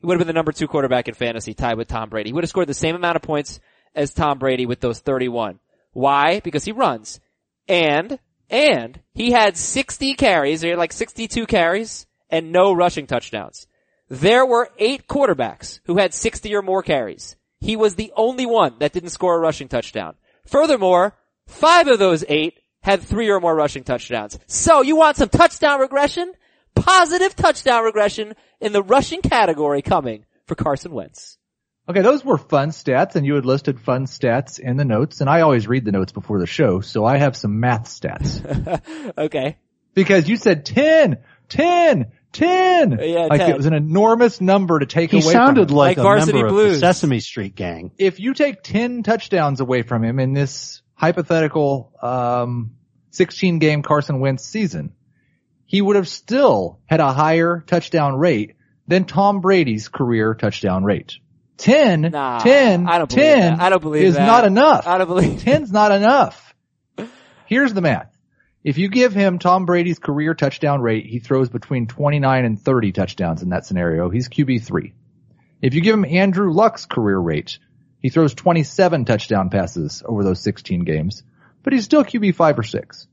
He would have been the number two quarterback in fantasy, tied with Tom Brady. He would have scored the same amount of points as Tom Brady with those 31. Why? Because he runs. And, and he had 60 carries, or like 62 carries, and no rushing touchdowns. There were eight quarterbacks who had 60 or more carries. He was the only one that didn't score a rushing touchdown. Furthermore, five of those eight had three or more rushing touchdowns. So you want some touchdown regression? Positive touchdown regression in the rushing category coming for Carson Wentz. Okay, those were fun stats and you had listed fun stats in the notes and I always read the notes before the show, so I have some math stats. okay. because you said 10, 10, 10. Yeah, like 10. it was an enormous number to take He away sounded from him. like, Like a Varsity member of the Sesame Street gang. if you take 10 touchdowns away from him in this hypothetical um 16 game Carson Wentz season, he would have still had a higher touchdown rate than Tom Brady's career touchdown rate. 10, Nah, 10, I don't believe 10 that. I don't believe is that. not enough. I don't believe 10's not enough. Here's the math. If you give him Tom Brady's career touchdown rate, he throws between 29 and 30 touchdowns in that scenario. He's QB3. If you give him Andrew Luck's career rate, he throws 27 touchdown passes over those 16 games, but he's still QB5 or 6.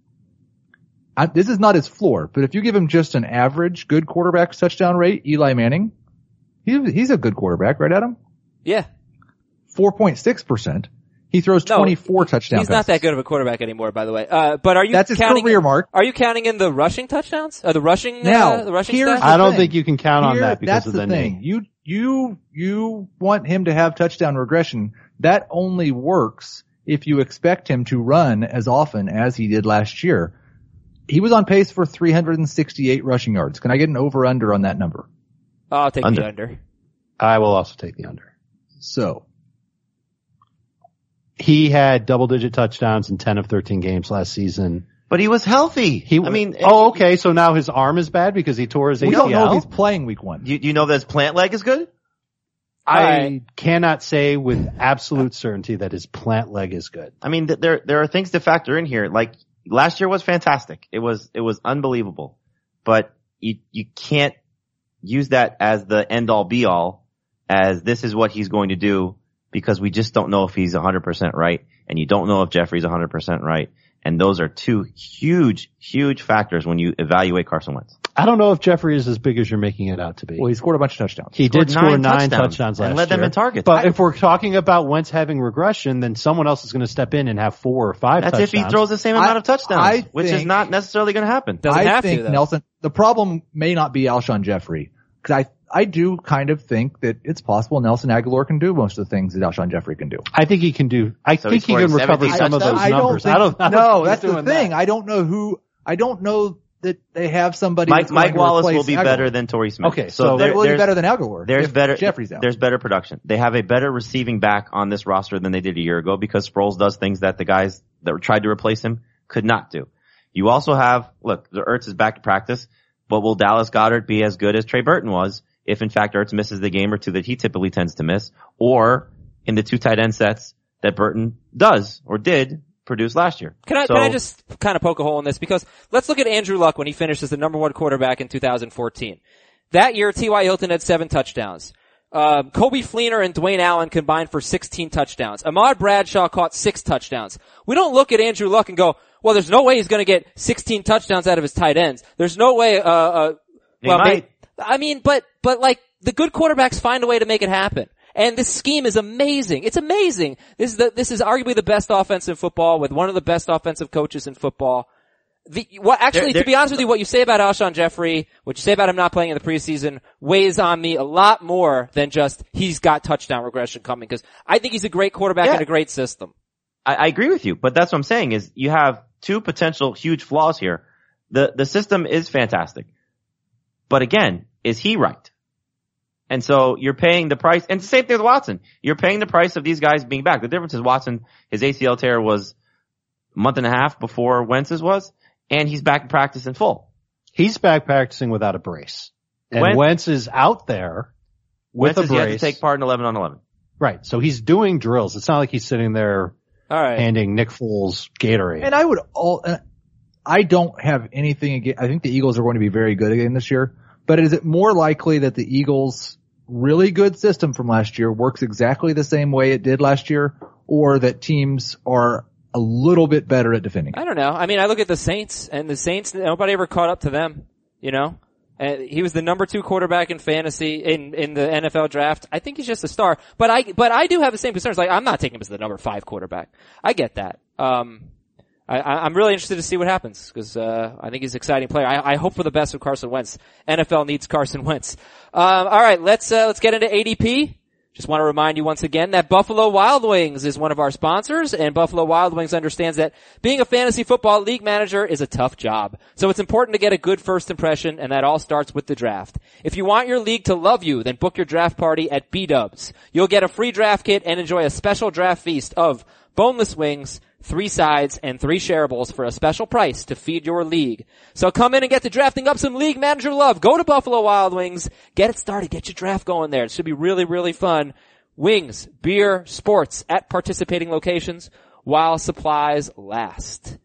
I, this is not his floor, but if you give him just an average good quarterback touchdown rate, Eli Manning, he, he's a good quarterback, right Adam? Yeah. 4.6%. He throws No, 24 touchdowns. He's passes. not that good of a quarterback anymore, by the way. Uh, but are you That's his counting, career mark. Are you counting in the rushing touchdowns? Or the rushing, Now, uh, the rushing here's stats? I don't thing. think you can count on that because that's of the, the, thing. knee. You you you want him to have touchdown regression. That only works if you expect him to run as often as he did last year. He was on pace for 368 rushing yards. Can I get an over under on that number? I'll take Under. the under. I will also take the under. So He had double digit touchdowns in 10 of 13 games last season. But he was healthy. He, I mean, oh, okay. So now his arm is bad because he tore his ACL. we don't know if he's playing week one. You, you know that his plant leg is good? I cannot say with absolute certainty that his plant leg is good. I mean, th- there there are things to factor in here. Like last year was fantastic. It was it was unbelievable, but you you can't use that as the end all be all. As this is what he's going to do because we just don't know if he's 100% right, and you don't know if Jeffery's 100% right, and those are two huge huge factors when you evaluate Carson Wentz. I don't know if Jeffery is as big as you're making it out to be. Well, he scored a bunch of touchdowns. he scored did score nine nine touchdowns touchdowns, and led them year. in targets. But I- if we're talking about Wentz having regression, then someone else is going to step in and have four or five That's touchdowns. if he throws the same I- amount of touchdowns, I which is not necessarily going to happen. Doesn't I have to, think though. Nelson. The problem may not be Alshon Jeffery because I I do kind of think that it's possible Nelson Agholor can do most of the things that Alshon Jeffery can do. I think he can do. I So think he can recover some of those touchdowns? I don't numbers. think, I don't. I don't no, that's the thing. that. I don't know who. I don't know that they have somebody. Mike Mike Wallace will be Agholor. better than Torrey Smith. Okay, so so there, will be better than Agholor? there's if better Jeffery's out. There's better production. They have a better receiving back on this roster than they did a year ago because Sproles does things that the guys that tried to replace him could not do. You also have look, the Ertz is back to practice, but will Dallas Goedert be as good as Trey Burton was if in fact Ertz misses the game or two that he typically tends to miss, or in the two tight end sets that Burton does or did produce last year? Can I, So- can I just kind of poke a hole in this? Because let's look at Andrew Luck when he finished as the number one quarterback in 2014. That year, T.Y. Hilton had seven touchdowns. Um, Coby Fleener and Dwayne Allen combined for 16 touchdowns. Ahmad Bradshaw caught six touchdowns. We don't look at Andrew Luck and go, well, there's no way he's going to get 16 touchdowns out of his tight ends. There's no way, uh, uh, well, might. may- I mean, but, but like, the good quarterbacks find a way to make it happen. And this scheme is amazing. It's amazing. This is the, this is arguably the best offense in football with one of the best offensive coaches in football. the, well, actually, They're- to be honest with you, what you say about Alshon Jeffery, what you say about him not playing in the preseason, weighs on me a lot more than just he's got touchdown regression coming. Because I think he's a great quarterback Yeah. in a great system. I, I agree with you, but that's what I'm saying is you have two potential huge flaws here. The, the system is fantastic. But again, is he right? And so you're paying the price, and the same thing with Watson. You're paying the price of these guys being back. The difference is Watson, his ACL tear was a month and a half before Wentz's was, and he's back in practice in full. He's back practicing without a brace. And Wentz- Wentz is out there with Wentz a has yet to brace. take part in 11 on 11. right. So he's doing drills. It's not like he's sitting there All right. handing Nick Foles Gatorade. And I would all, uh, I don't have anything against, I think the Eagles are going to be very good again this year, but is it more likely that the Eagles really good system from last year works exactly the same way it did last year or that teams are a little bit better at defending? I don't know. I mean, I look at the Saints, and the Saints, nobody ever caught up to them. You know, and he was the number two quarterback in fantasy in in the NFL draft. I think he's just a star. But I but I do have the same concerns. Like I'm not taking him as the number five quarterback. I get that. Um, I, I'm really interested to see what happens because uh, I think he's an exciting player. I, I hope for the best of Carson Wentz. NFL needs Carson Wentz. Um, all right, let's uh, let's get into ADP. Just want to remind you once again that Buffalo Wild Wings is one of our sponsors and Buffalo Wild Wings understands that being a fantasy football league manager is a tough job. So it's important to get a good first impression and that all starts with the draft. If you want your league to love you, then book your draft party at B-Dubs. You'll get a free draft kit and enjoy a special draft feast of boneless wings, three sides, and three shareables for a special price to feed your league. So come in and get to drafting up some league manager love. Go to Buffalo Wild Wings, get it started, get your draft going there. It should be really, really fun. Wings, beer, sports at participating locations while supplies last.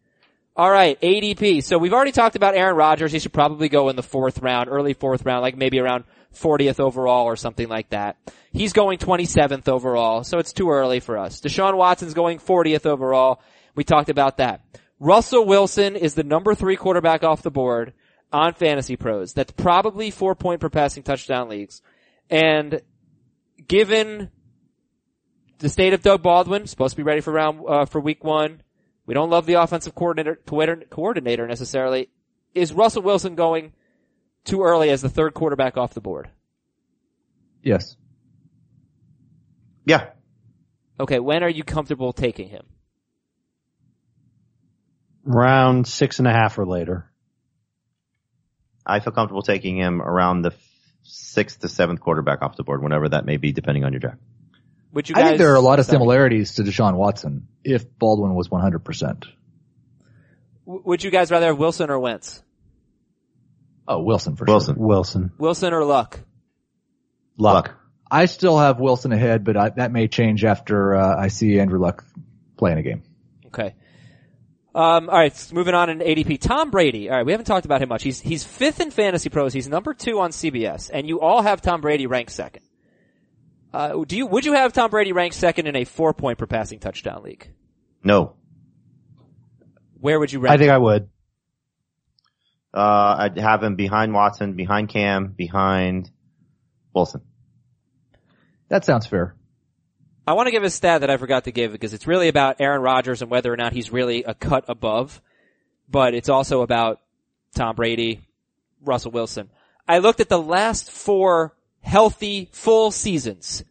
All right, ADP. So we've already talked about Aaron Rodgers. He should probably go in the fourth round, early fourth round, like maybe around 40th overall or something like that. He's going 27th overall, so it's too early for us. Deshaun Watson's going 40th overall. We talked about that. Russell Wilson is the number three quarterback off the board on Fantasy Pros. That's probably four point per passing touchdown leagues. And given the state of Doug Baldwin, supposed to be ready for round, uh, for week one, we don't love the offensive coordinator, coordinator, coordinator necessarily. Is Russell Wilson going too early as the third quarterback off the board? Yes. Yeah. Okay, when are you comfortable taking him? Round six and a half or later. I feel comfortable taking him around the sixth to seventh quarterback off the board, whenever that may be, depending on your draft. Would you I think there are a lot of similarities to Deshaun Watson if Baldwin was 100%. Would you guys rather have Wilson or Wentz? Oh, Wilson for Wilson. sure. Wilson. Wilson or Luck? Luck. I still have Wilson ahead, but I, that may change after uh, I see Andrew Luck playing a game. Okay. Um, all right, so moving on in ADP. Tom Brady. All right, we haven't talked about him much. He's he's fifth in fantasy pros. He's number two on CBS, and you all have Tom Brady ranked second. Uh, do you would you have Tom Brady ranked second in a four point per passing touchdown league? No. Where would you rank? I think I would. Uh, I'd have him behind Watson, behind Cam, behind Wilson. That sounds fair. I want to give a stat that I forgot to give because it's really about Aaron Rodgers and whether or not he's really a cut above, but it's also about Tom Brady, Russell Wilson. I looked at the last four healthy full seasons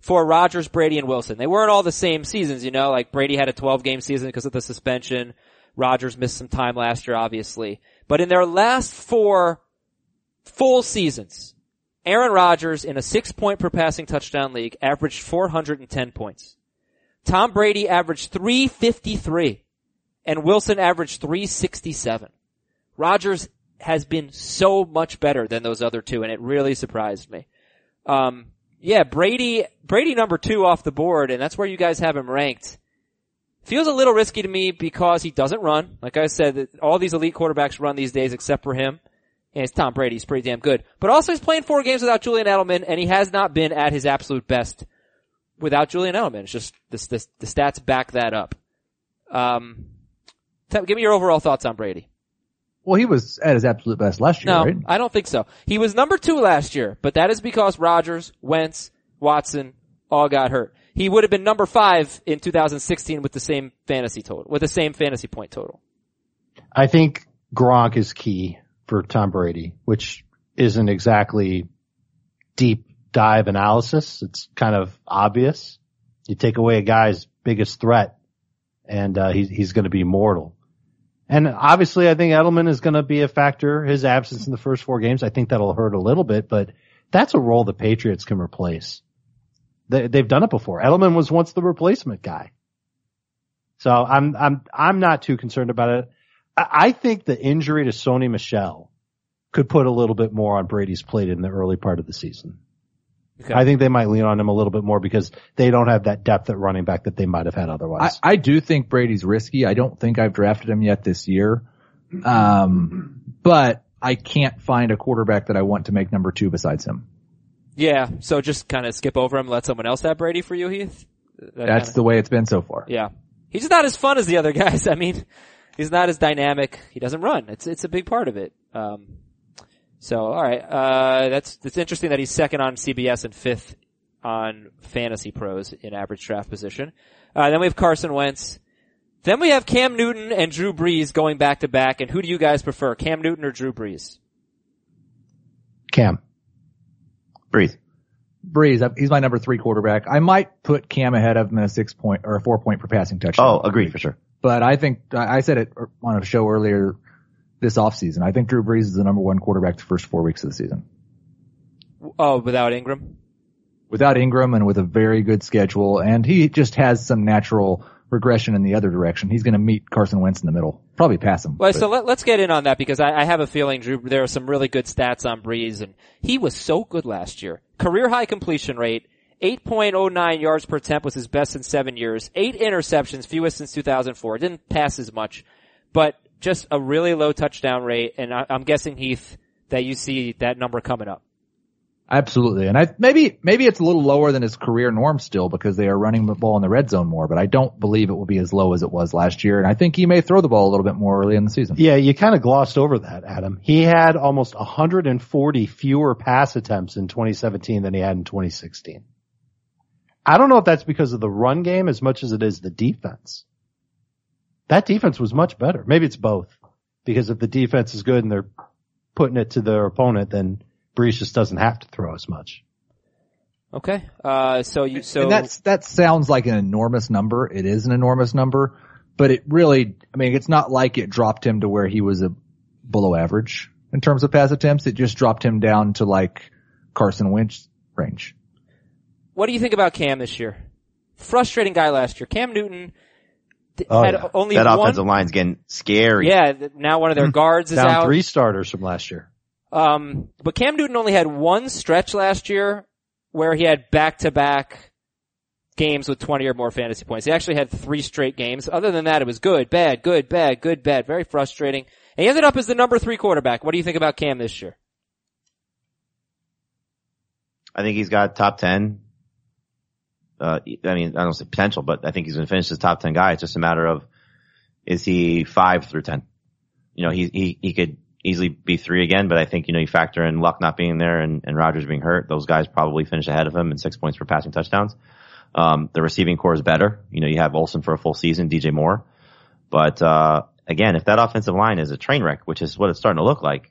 for Rodgers, Brady, and Wilson. They weren't all the same seasons, you know, like Brady had a 12 game season because of the suspension. Rodgers missed some time last year, obviously. But in their last four full seasons, Aaron Rodgers in a six point per passing touchdown league averaged 410 points. Tom Brady averaged 353 and Wilson averaged 367. Rodgers has been so much better than those other two and it really surprised me. Um, yeah, Brady, Brady number two off the board and that's where you guys have him ranked. Feels a little risky to me because he doesn't run. Like I said, all these elite quarterbacks run these days except for him. And it's Tom Brady. He's pretty damn good. But also he's playing four games without Julian Edelman and he has not been at his absolute best without Julian Edelman. It's just this, this, the stats back that up. Um, tell, give me your overall thoughts on Brady. Well, he was at his absolute best last year, No, right? I don't think so. He was number two last year, but that is because Rodgers, Wentz, Watson all got hurt. He would have been number five in 2016 with the same fantasy total, with the same fantasy point total. I think Gronk is key for Tom Brady, which isn't exactly deep dive analysis. It's kind of obvious. You take away a guy's biggest threat and, uh, he's, he's going to be mortal. And obviously I think Edelman is going to be a factor. His absence in the first four games, I think that'll hurt a little bit, but that's a role the Patriots can replace. They, they've done it before. Edelman was once the replacement guy. So I'm, I'm, I'm not too concerned about it. I, I think the injury to Sony Michel could put a little bit more on Brady's plate in the early part of the season. Okay. I think they might lean on him a little bit more because they don't have that depth at running back that they might have had I, otherwise. I do think Brady's risky. I don't think I've drafted him yet this year. Um, but I can't find a quarterback that I want to make number two besides him. Yeah, so just kind of skip over him, let someone else have Brady for you, Heath. That That's kinda- the way it's been so far. yeah. He's not as fun as the other guys. I mean, he's not as dynamic. He doesn't run. It's it's a big part of it. Um, so all right, uh, that's it's interesting that he's second on CBS and fifth on Fantasy Pros in average draft position. Uh, then we have Carson Wentz. Then we have Cam Newton and Drew Brees going back to back. And who do you guys prefer, Cam Newton or Drew Brees? Cam. Brees. Breeze, he's my number three quarterback. I might put Cam ahead of him in a six point or a four point per passing touchdown. Oh, agreed for sure. But I think, I said it on a show earlier this offseason. I think Drew Brees is the number one quarterback the first four weeks of the season. Oh, without Ingram. Without Ingram and with a very good schedule, and he just has some natural regression in the other direction. He's going to meet Carson Wentz in the middle. Probably pass him. Well, but- so let, us get in on that because I, I have a feeling, Drew, there are some really good stats on Brees, and he was so good last year. Career high completion rate, 8.09 yards per attempt was his best in seven years, eight interceptions, fewest since 2004. Didn't pass as much, but just a really low touchdown rate, and I, I'm guessing Heath that you see that number coming up. Absolutely. And I, maybe, maybe it's a little lower than his career norm still because they are running the ball in the red zone more, but I don't believe it will be as low as it was last year. And I think he may throw the ball a little bit more early in the season. Yeah, you kind of glossed over that, Adam. He had almost 140 fewer pass attempts in 2017 than he had in 2016. I don't know if that's because of the run game as much as it is the defense. That defense was much better. Maybe it's both. Because if the defense is good and they're putting it to their opponent, then Brees just doesn't have to throw as much. Okay, uh, so you, so, and that's, that sounds like an enormous number. It is an enormous number, but it really, I mean, it's not like it dropped him to where he was a below average in terms of pass attempts. It just dropped him down to like Carson Wentz range. What do you think about Cam this year? Frustrating guy last year. Cam Newton Oh, had yeah. only That one, offensive line's getting scary. yeah, now one of their guards is Down out. three starters from last year. Um, but Cam Newton only had one stretch last year where he had back-to-back games with 20 or more fantasy points. He actually had three straight games. Other than that, it was good, bad, good, bad, good, bad. Very frustrating. And he ended up as the number three quarterback. What do you think about Cam this year? I think he's got top 10. Uh, I mean, I don't say potential, but I think he's going to finish as top 10 guy. It's just a matter of, is he five through 10? You know, he, he, he could easily be three again, but I think, you know, you factor in Luck not being there and, and Rodgers being hurt. Those guys probably finish ahead of him in six points for passing touchdowns. Um, the receiving corps is better. You know, you have Olsen for a full season, DJ Moore. But, uh, again, if that offensive line is a train wreck, which is what it's starting to look like,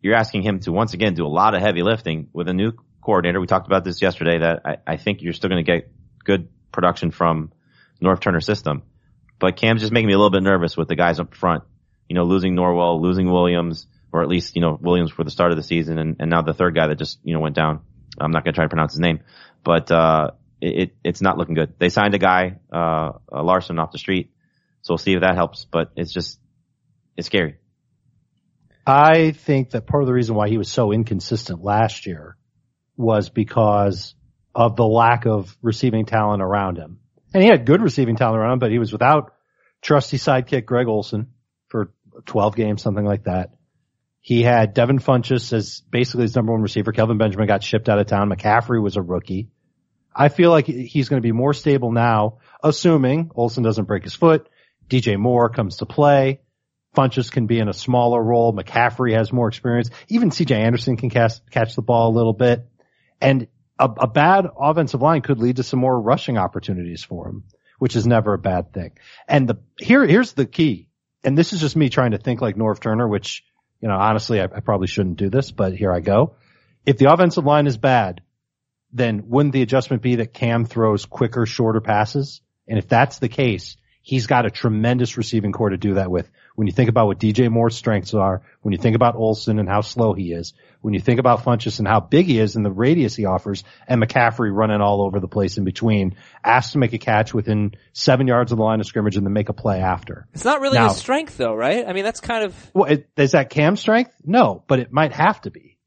you're asking him to once again do a lot of heavy lifting with a new coordinator. We talked about this yesterday that I, I think you're still going to get good production from Norv Turner system. But Cam's just making me a little bit nervous with the guys up front. You know, losing Norwell, losing Williams, or at least, you know, Williams for the start of the season and, and now the third guy that just, you know, went down. I'm not going to try to pronounce his name, but, uh, it, it, it's not looking good. They signed a guy, uh, uh, Larson off the street. So we'll see if that helps, but it's just, it's scary. I think that part of the reason why he was so inconsistent last year was because of the lack of receiving talent around him. And he had good receiving talent around him, but he was without trusty sidekick Greg Olsen for 12 games, something like that. He had Devin Funchess as basically his number one receiver. Kelvin Benjamin got shipped out of town. McCaffrey was a rookie. I feel like he's going to be more stable now, assuming Olsen doesn't break his foot. DJ Moore comes to play. Funchess can be in a smaller role. McCaffrey has more experience. Even CJ Anderson can cast, catch the ball a little bit. And a, a bad offensive line could lead to some more rushing opportunities for him, which is never a bad thing. And the, here, here's the key. and this is just me trying to think like Norv Turner, which, you know, honestly, I, I probably shouldn't do this, but here I go. If the offensive line is bad, then wouldn't the adjustment be that Cam throws quicker, shorter passes? And if that's the case, he's got a tremendous receiving corps to do that with. When you think about what DJ Moore's strengths are, when you think about Olsen and how slow he is, when you think about Funchess and how big he is and the radius he offers, and McCaffrey running all over the place in between, asked to make a catch within seven yards of the line of scrimmage and then make a play after. It's not really Now- his strength though, right? I mean, that's kind of, Well, it, is that Cam strength? No, but it might have to be.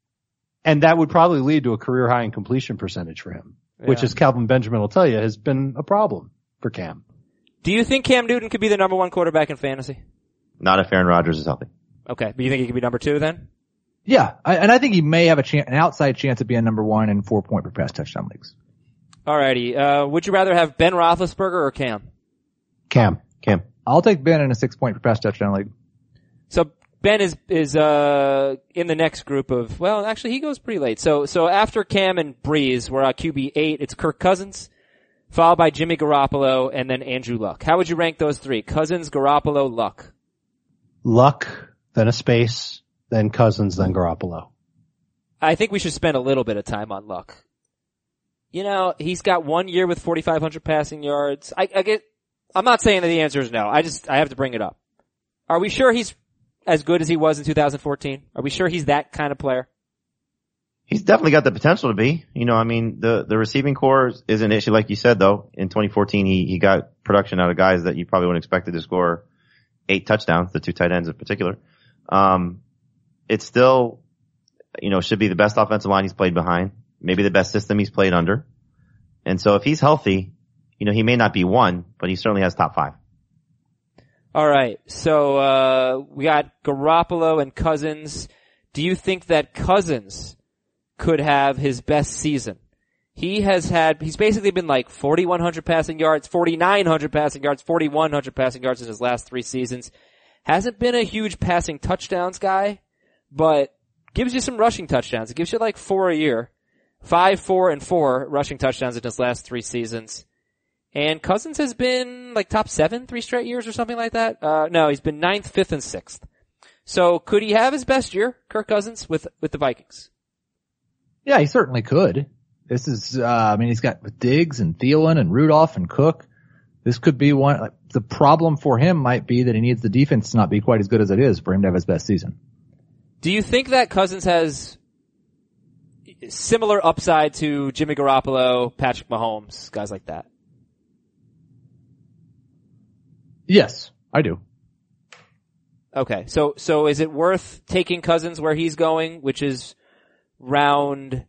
And that would probably lead to a career high in completion percentage for him, which Yeah. as Kelvin Benjamin will tell you has been a problem for Cam. do you think Cam Newton could be the number one quarterback in fantasy? Not if Aaron Rodgers is healthy. Okay, but you think he could be number two then? Yeah, I, and I think he may have a chance, an outside chance of being number one in four point per pass touchdown leagues. Alrighty, uh, would you rather have Ben Roethlisberger or Cam? Cam. Cam. I'll take Ben in a six point per pass touchdown league. So Ben is is uh in the next group of well, actually he goes pretty late. So so after Cam and Brees, we're at QB eight. It's Kirk Cousins, followed by Jimmy Garoppolo, and then Andrew Luck. How would you rank those three? Cousins, Garoppolo, Luck. Luck, then a space, then Cousins, then Garoppolo. I think we should spend a little bit of time on Luck. You know, he's got one year with 4,500 passing yards. I, I get, I'm not saying that the answer is no. I just, I have to bring it up. Are we sure he's as good as he was in 2014? Are we sure he's that kind of player? He's definitely got the potential to be. You know, I mean, the, the receiving corps is- is an issue, like you said, though. In 2014, he, he got production out of guys that you probably wouldn't expected to score eight touchdowns, the two tight ends in particular. Um, still, you know, should be the best offensive line he's played behind, maybe the best system he's played under. And so if he's healthy, you know, he may not be one, but he certainly has top five. All right. So uh we got Garoppolo and Cousins. Do you think that Cousins could have his best season? He has had he's basically been like 4100 passing yards, 4900 passing yards, 4100 passing yards in his last 3 seasons. Hasn't been a huge passing touchdowns guy, but gives you some rushing touchdowns. It gives you like 4 a year. 5, 4 and 4 rushing touchdowns in his last 3 seasons. And Cousins has been like top seven three straight years or something like that. Uh, no, he's been ninth, fifth, and sixth. So could he have his best year, Kirk Cousins, with, with the Vikings? Yeah, he certainly could. This is, uh, I mean, he's got Diggs and Thielen and Rudolph and Cook. This could be one, like, the problem for him might be that he needs the defense to not be quite as good as it is for him to have his best season. Do you think that Cousins has similar upside to Jimmy Garoppolo, Patrick Mahomes, guys like that? Yes, I do. Okay, so so is it worth taking Cousins where he's going, which is round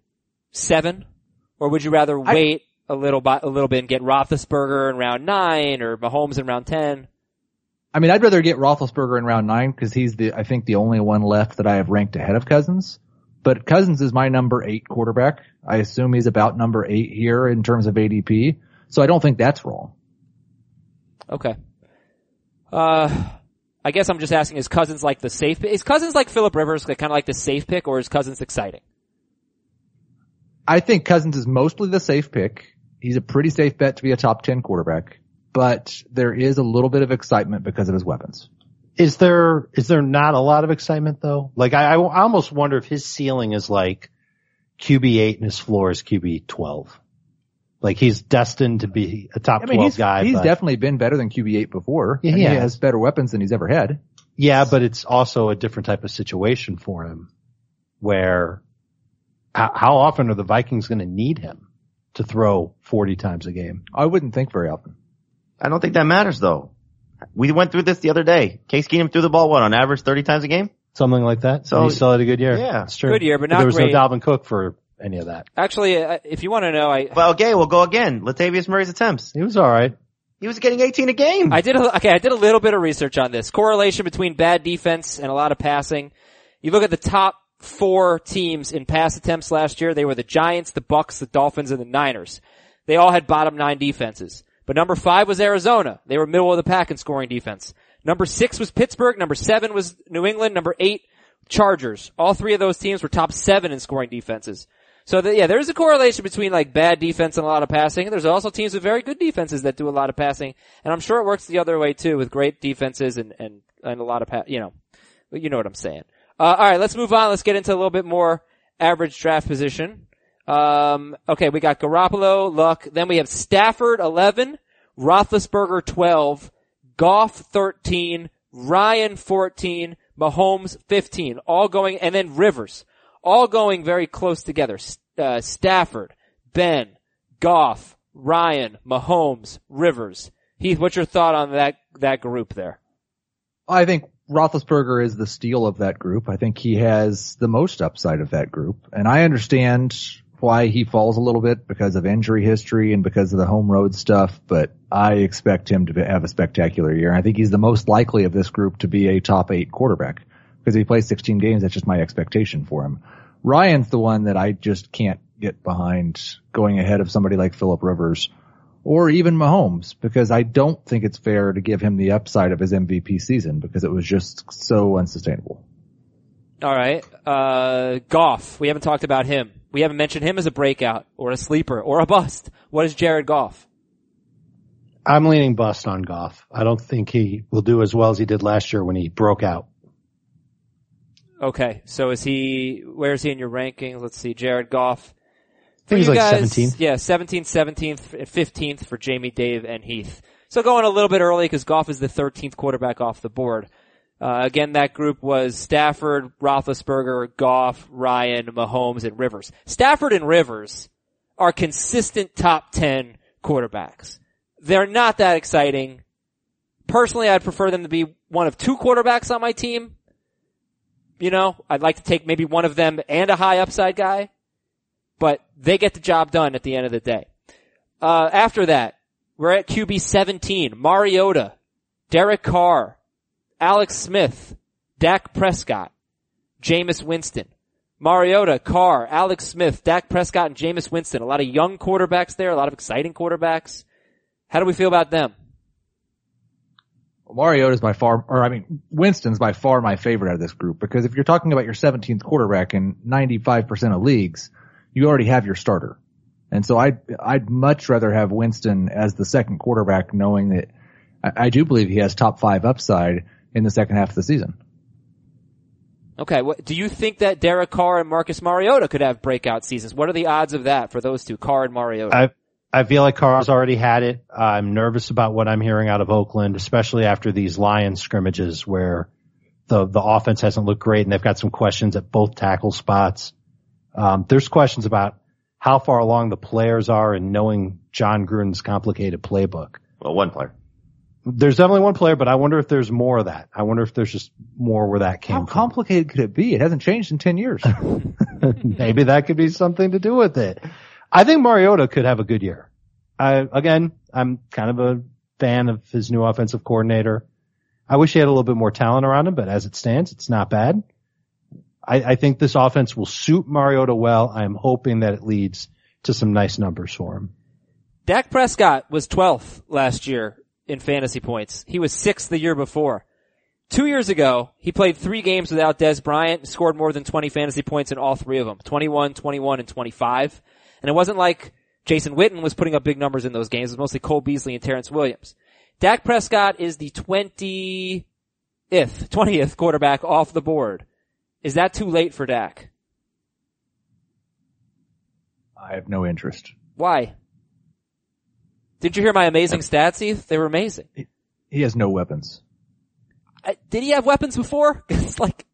seven, or would you rather wait a little a little bit and get Roethlisberger in round nine or Mahomes in round ten? I mean, I'd rather get Roethlisberger in round nine because he's the, I think the only one left that I have ranked ahead of Cousins. But Cousins is my number eight quarterback. I assume he's about number eight here in terms of ADP. So I don't think that's wrong. Okay. Uh, I guess I'm just asking: Is Cousins like the safe? pick? Is Cousins like Philip Rivers, kind of like the safe pick, or is Cousins exciting? I think Cousins is mostly the safe pick. He's a pretty safe bet to be a top 10 quarterback, but there is a little bit of excitement because of his weapons. Is there, is there not a lot of excitement though? Like I, I almost wonder if his ceiling is like QB eight and his floor is QB 12. Like he's destined to be a top I mean, 12 he's, guy. he's but- definitely been better than QB8 before. Yeah, and he he has. has better weapons than he's ever had. Yeah, but it's also a different type of situation for him where how, how often are the Vikings going to need him to throw 40 times a game? I wouldn't think very often. I don't think that matters though. We went through this the other day. Case Keenum threw the ball what on average 30 times a game? Something like that. So- So he still had a good year. Yeah. it's true. Good year, but not there was great. no Dalvin Cook for any of that. Actually, uh, if you want to know, I Well, okay, we'll go again. Latavius Murray's attempts. He was all right. He was getting 18 a game. I did a, okay. I did a little bit of research on this correlation between bad defense and a lot of passing. You look at the top four teams in pass attempts last year. They were the Giants, the Bucs, the Dolphins, and the Niners. They all had bottom nine defenses. But number five was Arizona. They were middle of the pack in scoring defense. Number six was Pittsburgh. Number seven was New England. Number eight, Chargers. All three of those teams were top seven in scoring defenses. So the, yeah, there's a correlation between like bad defense and a lot of passing. There's also teams with very good defenses that do a lot of passing, and I'm sure it works the other way too with great defenses and and and a lot of, pa- you know, you know what I'm saying. Uh, all right, let's move on. Let's get into a little bit more average draft position. Um, okay, we got Garoppolo, Luck. Then we have Stafford 11, Roethlisberger 12, Goff 13, Ryan 14, Mahomes 15, all going, and then Rivers, all going very close together. Uh, Stafford, Ben, Goff, Ryan, Mahomes, Rivers. Heath, what's your thought on that, that group there? I think Roethlisberger is the steal of that group. I think he has the most upside of that group. And I understand why he falls a little bit because of injury history and because of the home road stuff, but I expect him to have a spectacular year. I think he's the most likely of this group to be a top eight quarterback because he plays 16 games, that's just my expectation for him. Ryan's the one that I just can't get behind going ahead of somebody like Philip Rivers or even Mahomes because I don't think it's fair to give him the upside of his MVP season because it was just so unsustainable. All right. Uh, Goff. We haven't talked about him. We haven't mentioned him as a breakout or a sleeper or a bust. What is Jared Goff? I'm leaning bust on Goff. I don't think he will do as well as he did last year when he broke out. Okay. So is he, where is he in your rankings? Let's see. Jared Goff. I think he's you like guys, 17th. Yeah, 17th, 17th, 15th for Jamey, Dave, and Heath. So going a little bit early because Goff is the 13th quarterback off the board. Uh, again, that group was Stafford, Roethlisberger, Goff, Ryan, Mahomes, and Rivers. Stafford and Rivers are consistent top 10 quarterbacks. They're not that exciting. Personally, I'd prefer them to be one of two quarterbacks on my team. You know, I'd like to take maybe one of them and a high upside guy, but they get the job done at the end of the day. Uh, after that, we're at QB 17, Mariota, Derek Carr, Alex Smith, Dak Prescott, Jameis Winston, Mariota, Carr, Alex Smith, Dak Prescott, and Jameis Winston. A lot of young quarterbacks there, a lot of exciting quarterbacks. How do we feel about them? Mariota's by far, or I mean, Winston's by far my favorite out of this group because if you're talking about your 17th quarterback in 95% of leagues, you already have your starter. And so I'd, I'd much rather have Winston as the second quarterback knowing that I, I do believe he has top five upside in the second half of the season. Okay, what, do you think that Derek Carr and Marcus Mariota could have breakout seasons? What are the odds of that for those two, Carr and Mariota? I I feel like Carr's already had it. I'm nervous about what I'm hearing out of Oakland, especially after these Lions scrimmages where the the offense hasn't looked great and they've got some questions at both tackle spots. Um, there's questions about how far along the players are in knowing Jon Gruden's complicated playbook. Well, one player. There's definitely one player, but I wonder if there's more of that. I wonder if there's just more where that came How from. complicated could it be? It hasn't changed in 10 years. Maybe that could be something to do with it. I think Mariota could have a good year. I, again, I'm kind of a fan of his new offensive coordinator. I wish he had a little bit more talent around him, but as it stands, it's not bad. I, I think this offense will suit Mariota well. I'm hoping that it leads to some nice numbers for him. Dak Prescott was 12th last year in fantasy points. He was 6th the year before. Two years ago, he played three games without Dez Bryant, and scored more than 20 fantasy points in all three of them. 21, 21, and 25. And it wasn't like Jason Witten was putting up big numbers in those games. It was mostly Cole Beasley and Terrance Williams. Dak Prescott is the 20th, 20th quarterback off the board. Is that too late for Dak? I have no interest. Why? Did you hear my amazing stats, Heath? They were amazing. He has no weapons. I, did he have weapons before? it's like,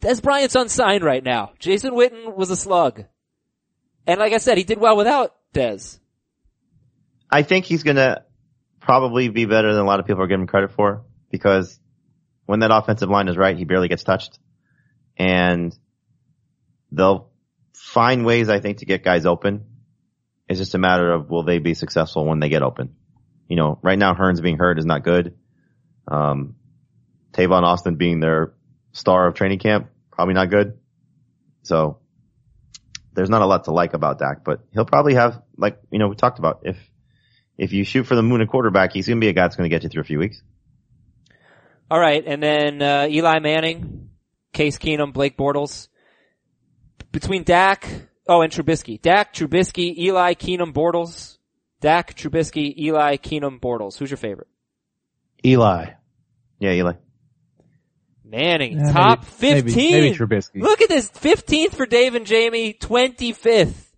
Dez Bryant's unsigned right now. Jason Witten was a slug. And like I said, he did well without Dez. I think he's gonna probably be better than a lot of people are giving him credit for because when that offensive line is right, he barely gets touched. And they'll find ways, I think, to get guys open. It's just a matter of will they be successful when they get open. You know, right now Hurns being hurt is not good. Um, Tavon Austin being their star of training camp, probably not good. So there's not a lot to like about Dak, but he'll probably have, like, you know, we talked about if, if you shoot for the moon at quarterback, he's going to be a guy that's going to get you through a few weeks. All right, and then uh, Eli Manning, Case Keenum, Blake Bortles. Between Dak, oh, and Trubisky. Dak, Trubisky, Eli, Keenum, Bortles. Dak, Trubisky, Eli, Keenum, Bortles. Who's your favorite? Eli. Yeah, Eli. Manning, Yeah, top maybe- 15. maybe- maybe Trubisky. Look at this. 15th for Dave and Jamey, 25th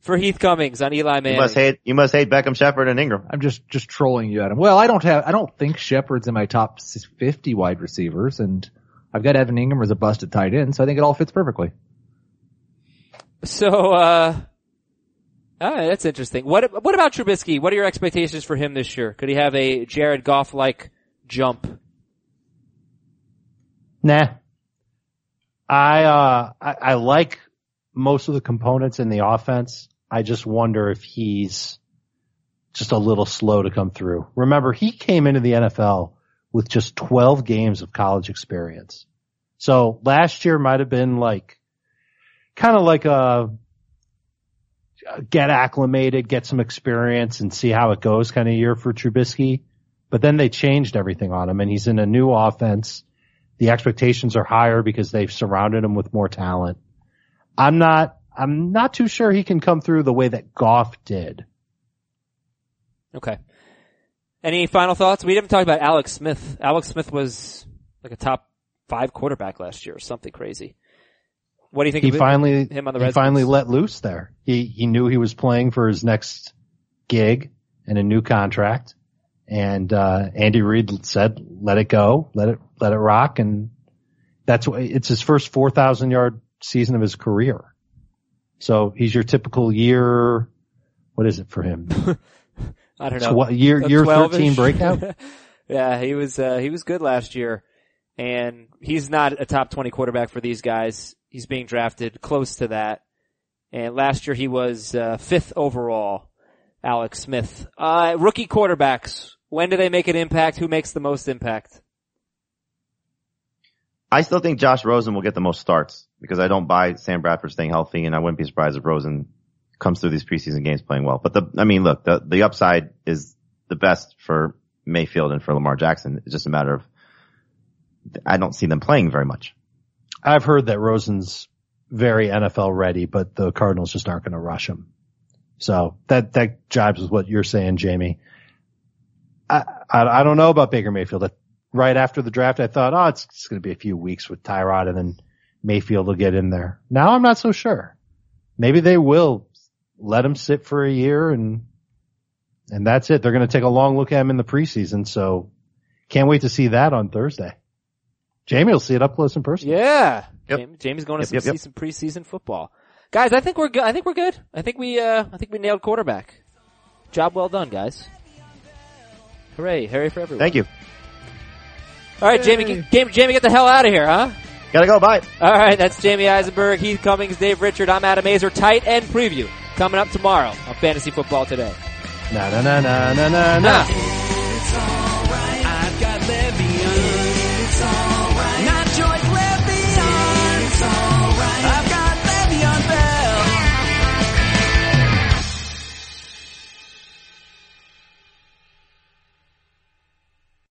for Heath Cummings on Eli Manning. You must hate you must hate Beckham, Shepard, and Engram. I'm just just trolling you, Adam. Well, I don't have I don't think Shepard's in my top 50 wide receivers, and I've got Evan Engram as a busted tight end, so I think it all fits perfectly. So, uh, all right, that's interesting. What what about Trubisky? What are your expectations for him this year? Could he have a Jared Goff like jump? Nah. I, uh, I, I like most of the components in the offense. I just wonder if he's just a little slow to come through. Remember, he came into the NFL with just 12 games of college experience. So last year might have been like, kind of like a, get acclimated, get some experience and see how it goes kind of year for Trubisky. But then they changed everything on him and he's in a new offense. The expectations are higher because they've surrounded him with more talent. I'm not, I'm not too sure he can come through the way that Goff did. Okay. Any final thoughts? We haven't talked about Alex Smith. Alex Smith was like a top five quarterback last year or something crazy. What do you think He finally, him on the he finally let loose there. He, he knew he was playing for his next gig and a new contract. And, uh, Andy Reid said, let it go, let it, let it rock. And that's what, it's his first 4,000 yard season of his career. So he's your typical year, what is it for him? I don't So know. what, year, year 13 breakout? yeah, he was, uh, he was good last year and he's not a top 20 quarterback for these guys. He's being drafted close to that. And last year he was, uh, fifth overall, Alex Smith. Uh, rookie quarterbacks. When do they make an impact? Who makes the most impact? I still think Josh Rosen will get the most starts because I don't buy Sam Bradford staying healthy, and I wouldn't be surprised if Rosen comes through these preseason games playing well. But the, I mean, look, the the upside is the best for Mayfield and for Lamar Jackson. It's just a matter of I don't see them playing very much. I've heard that Rosen's very NFL ready, but the Cardinals just aren't going to rush him. So that, that jibes with what you're saying, Jamey. I, I, I don't know about Baker Mayfield. Right after the draft, I thought, oh, it's, it's going to be a few weeks with Tyrod and then Mayfield will get in there. Now I'm not so sure. Maybe they will let him sit for a year and, and that's it. They're going to take a long look at him in the preseason. So can't wait to see that on Thursday. Jamey will see it up close and personal. Yeah. Yep. Jamey, Jamey's going to Yep, some yep, yep. season, preseason football. Guys, I think we're good. I think we're good. I think we, uh, I think we nailed quarterback. Job well done, guys. Hooray. Hooray for everyone. Thank you. All right, Jamey, get, Jamey, Jamey, get the hell out of here, huh? Gotta go. Bye. All right, that's Jamey Eisenberg, Heath Cummings, Dave Richard. I'm Adam Aizer. Tight end preview Coming up tomorrow on Fantasy Football Today. Na na na na na na na.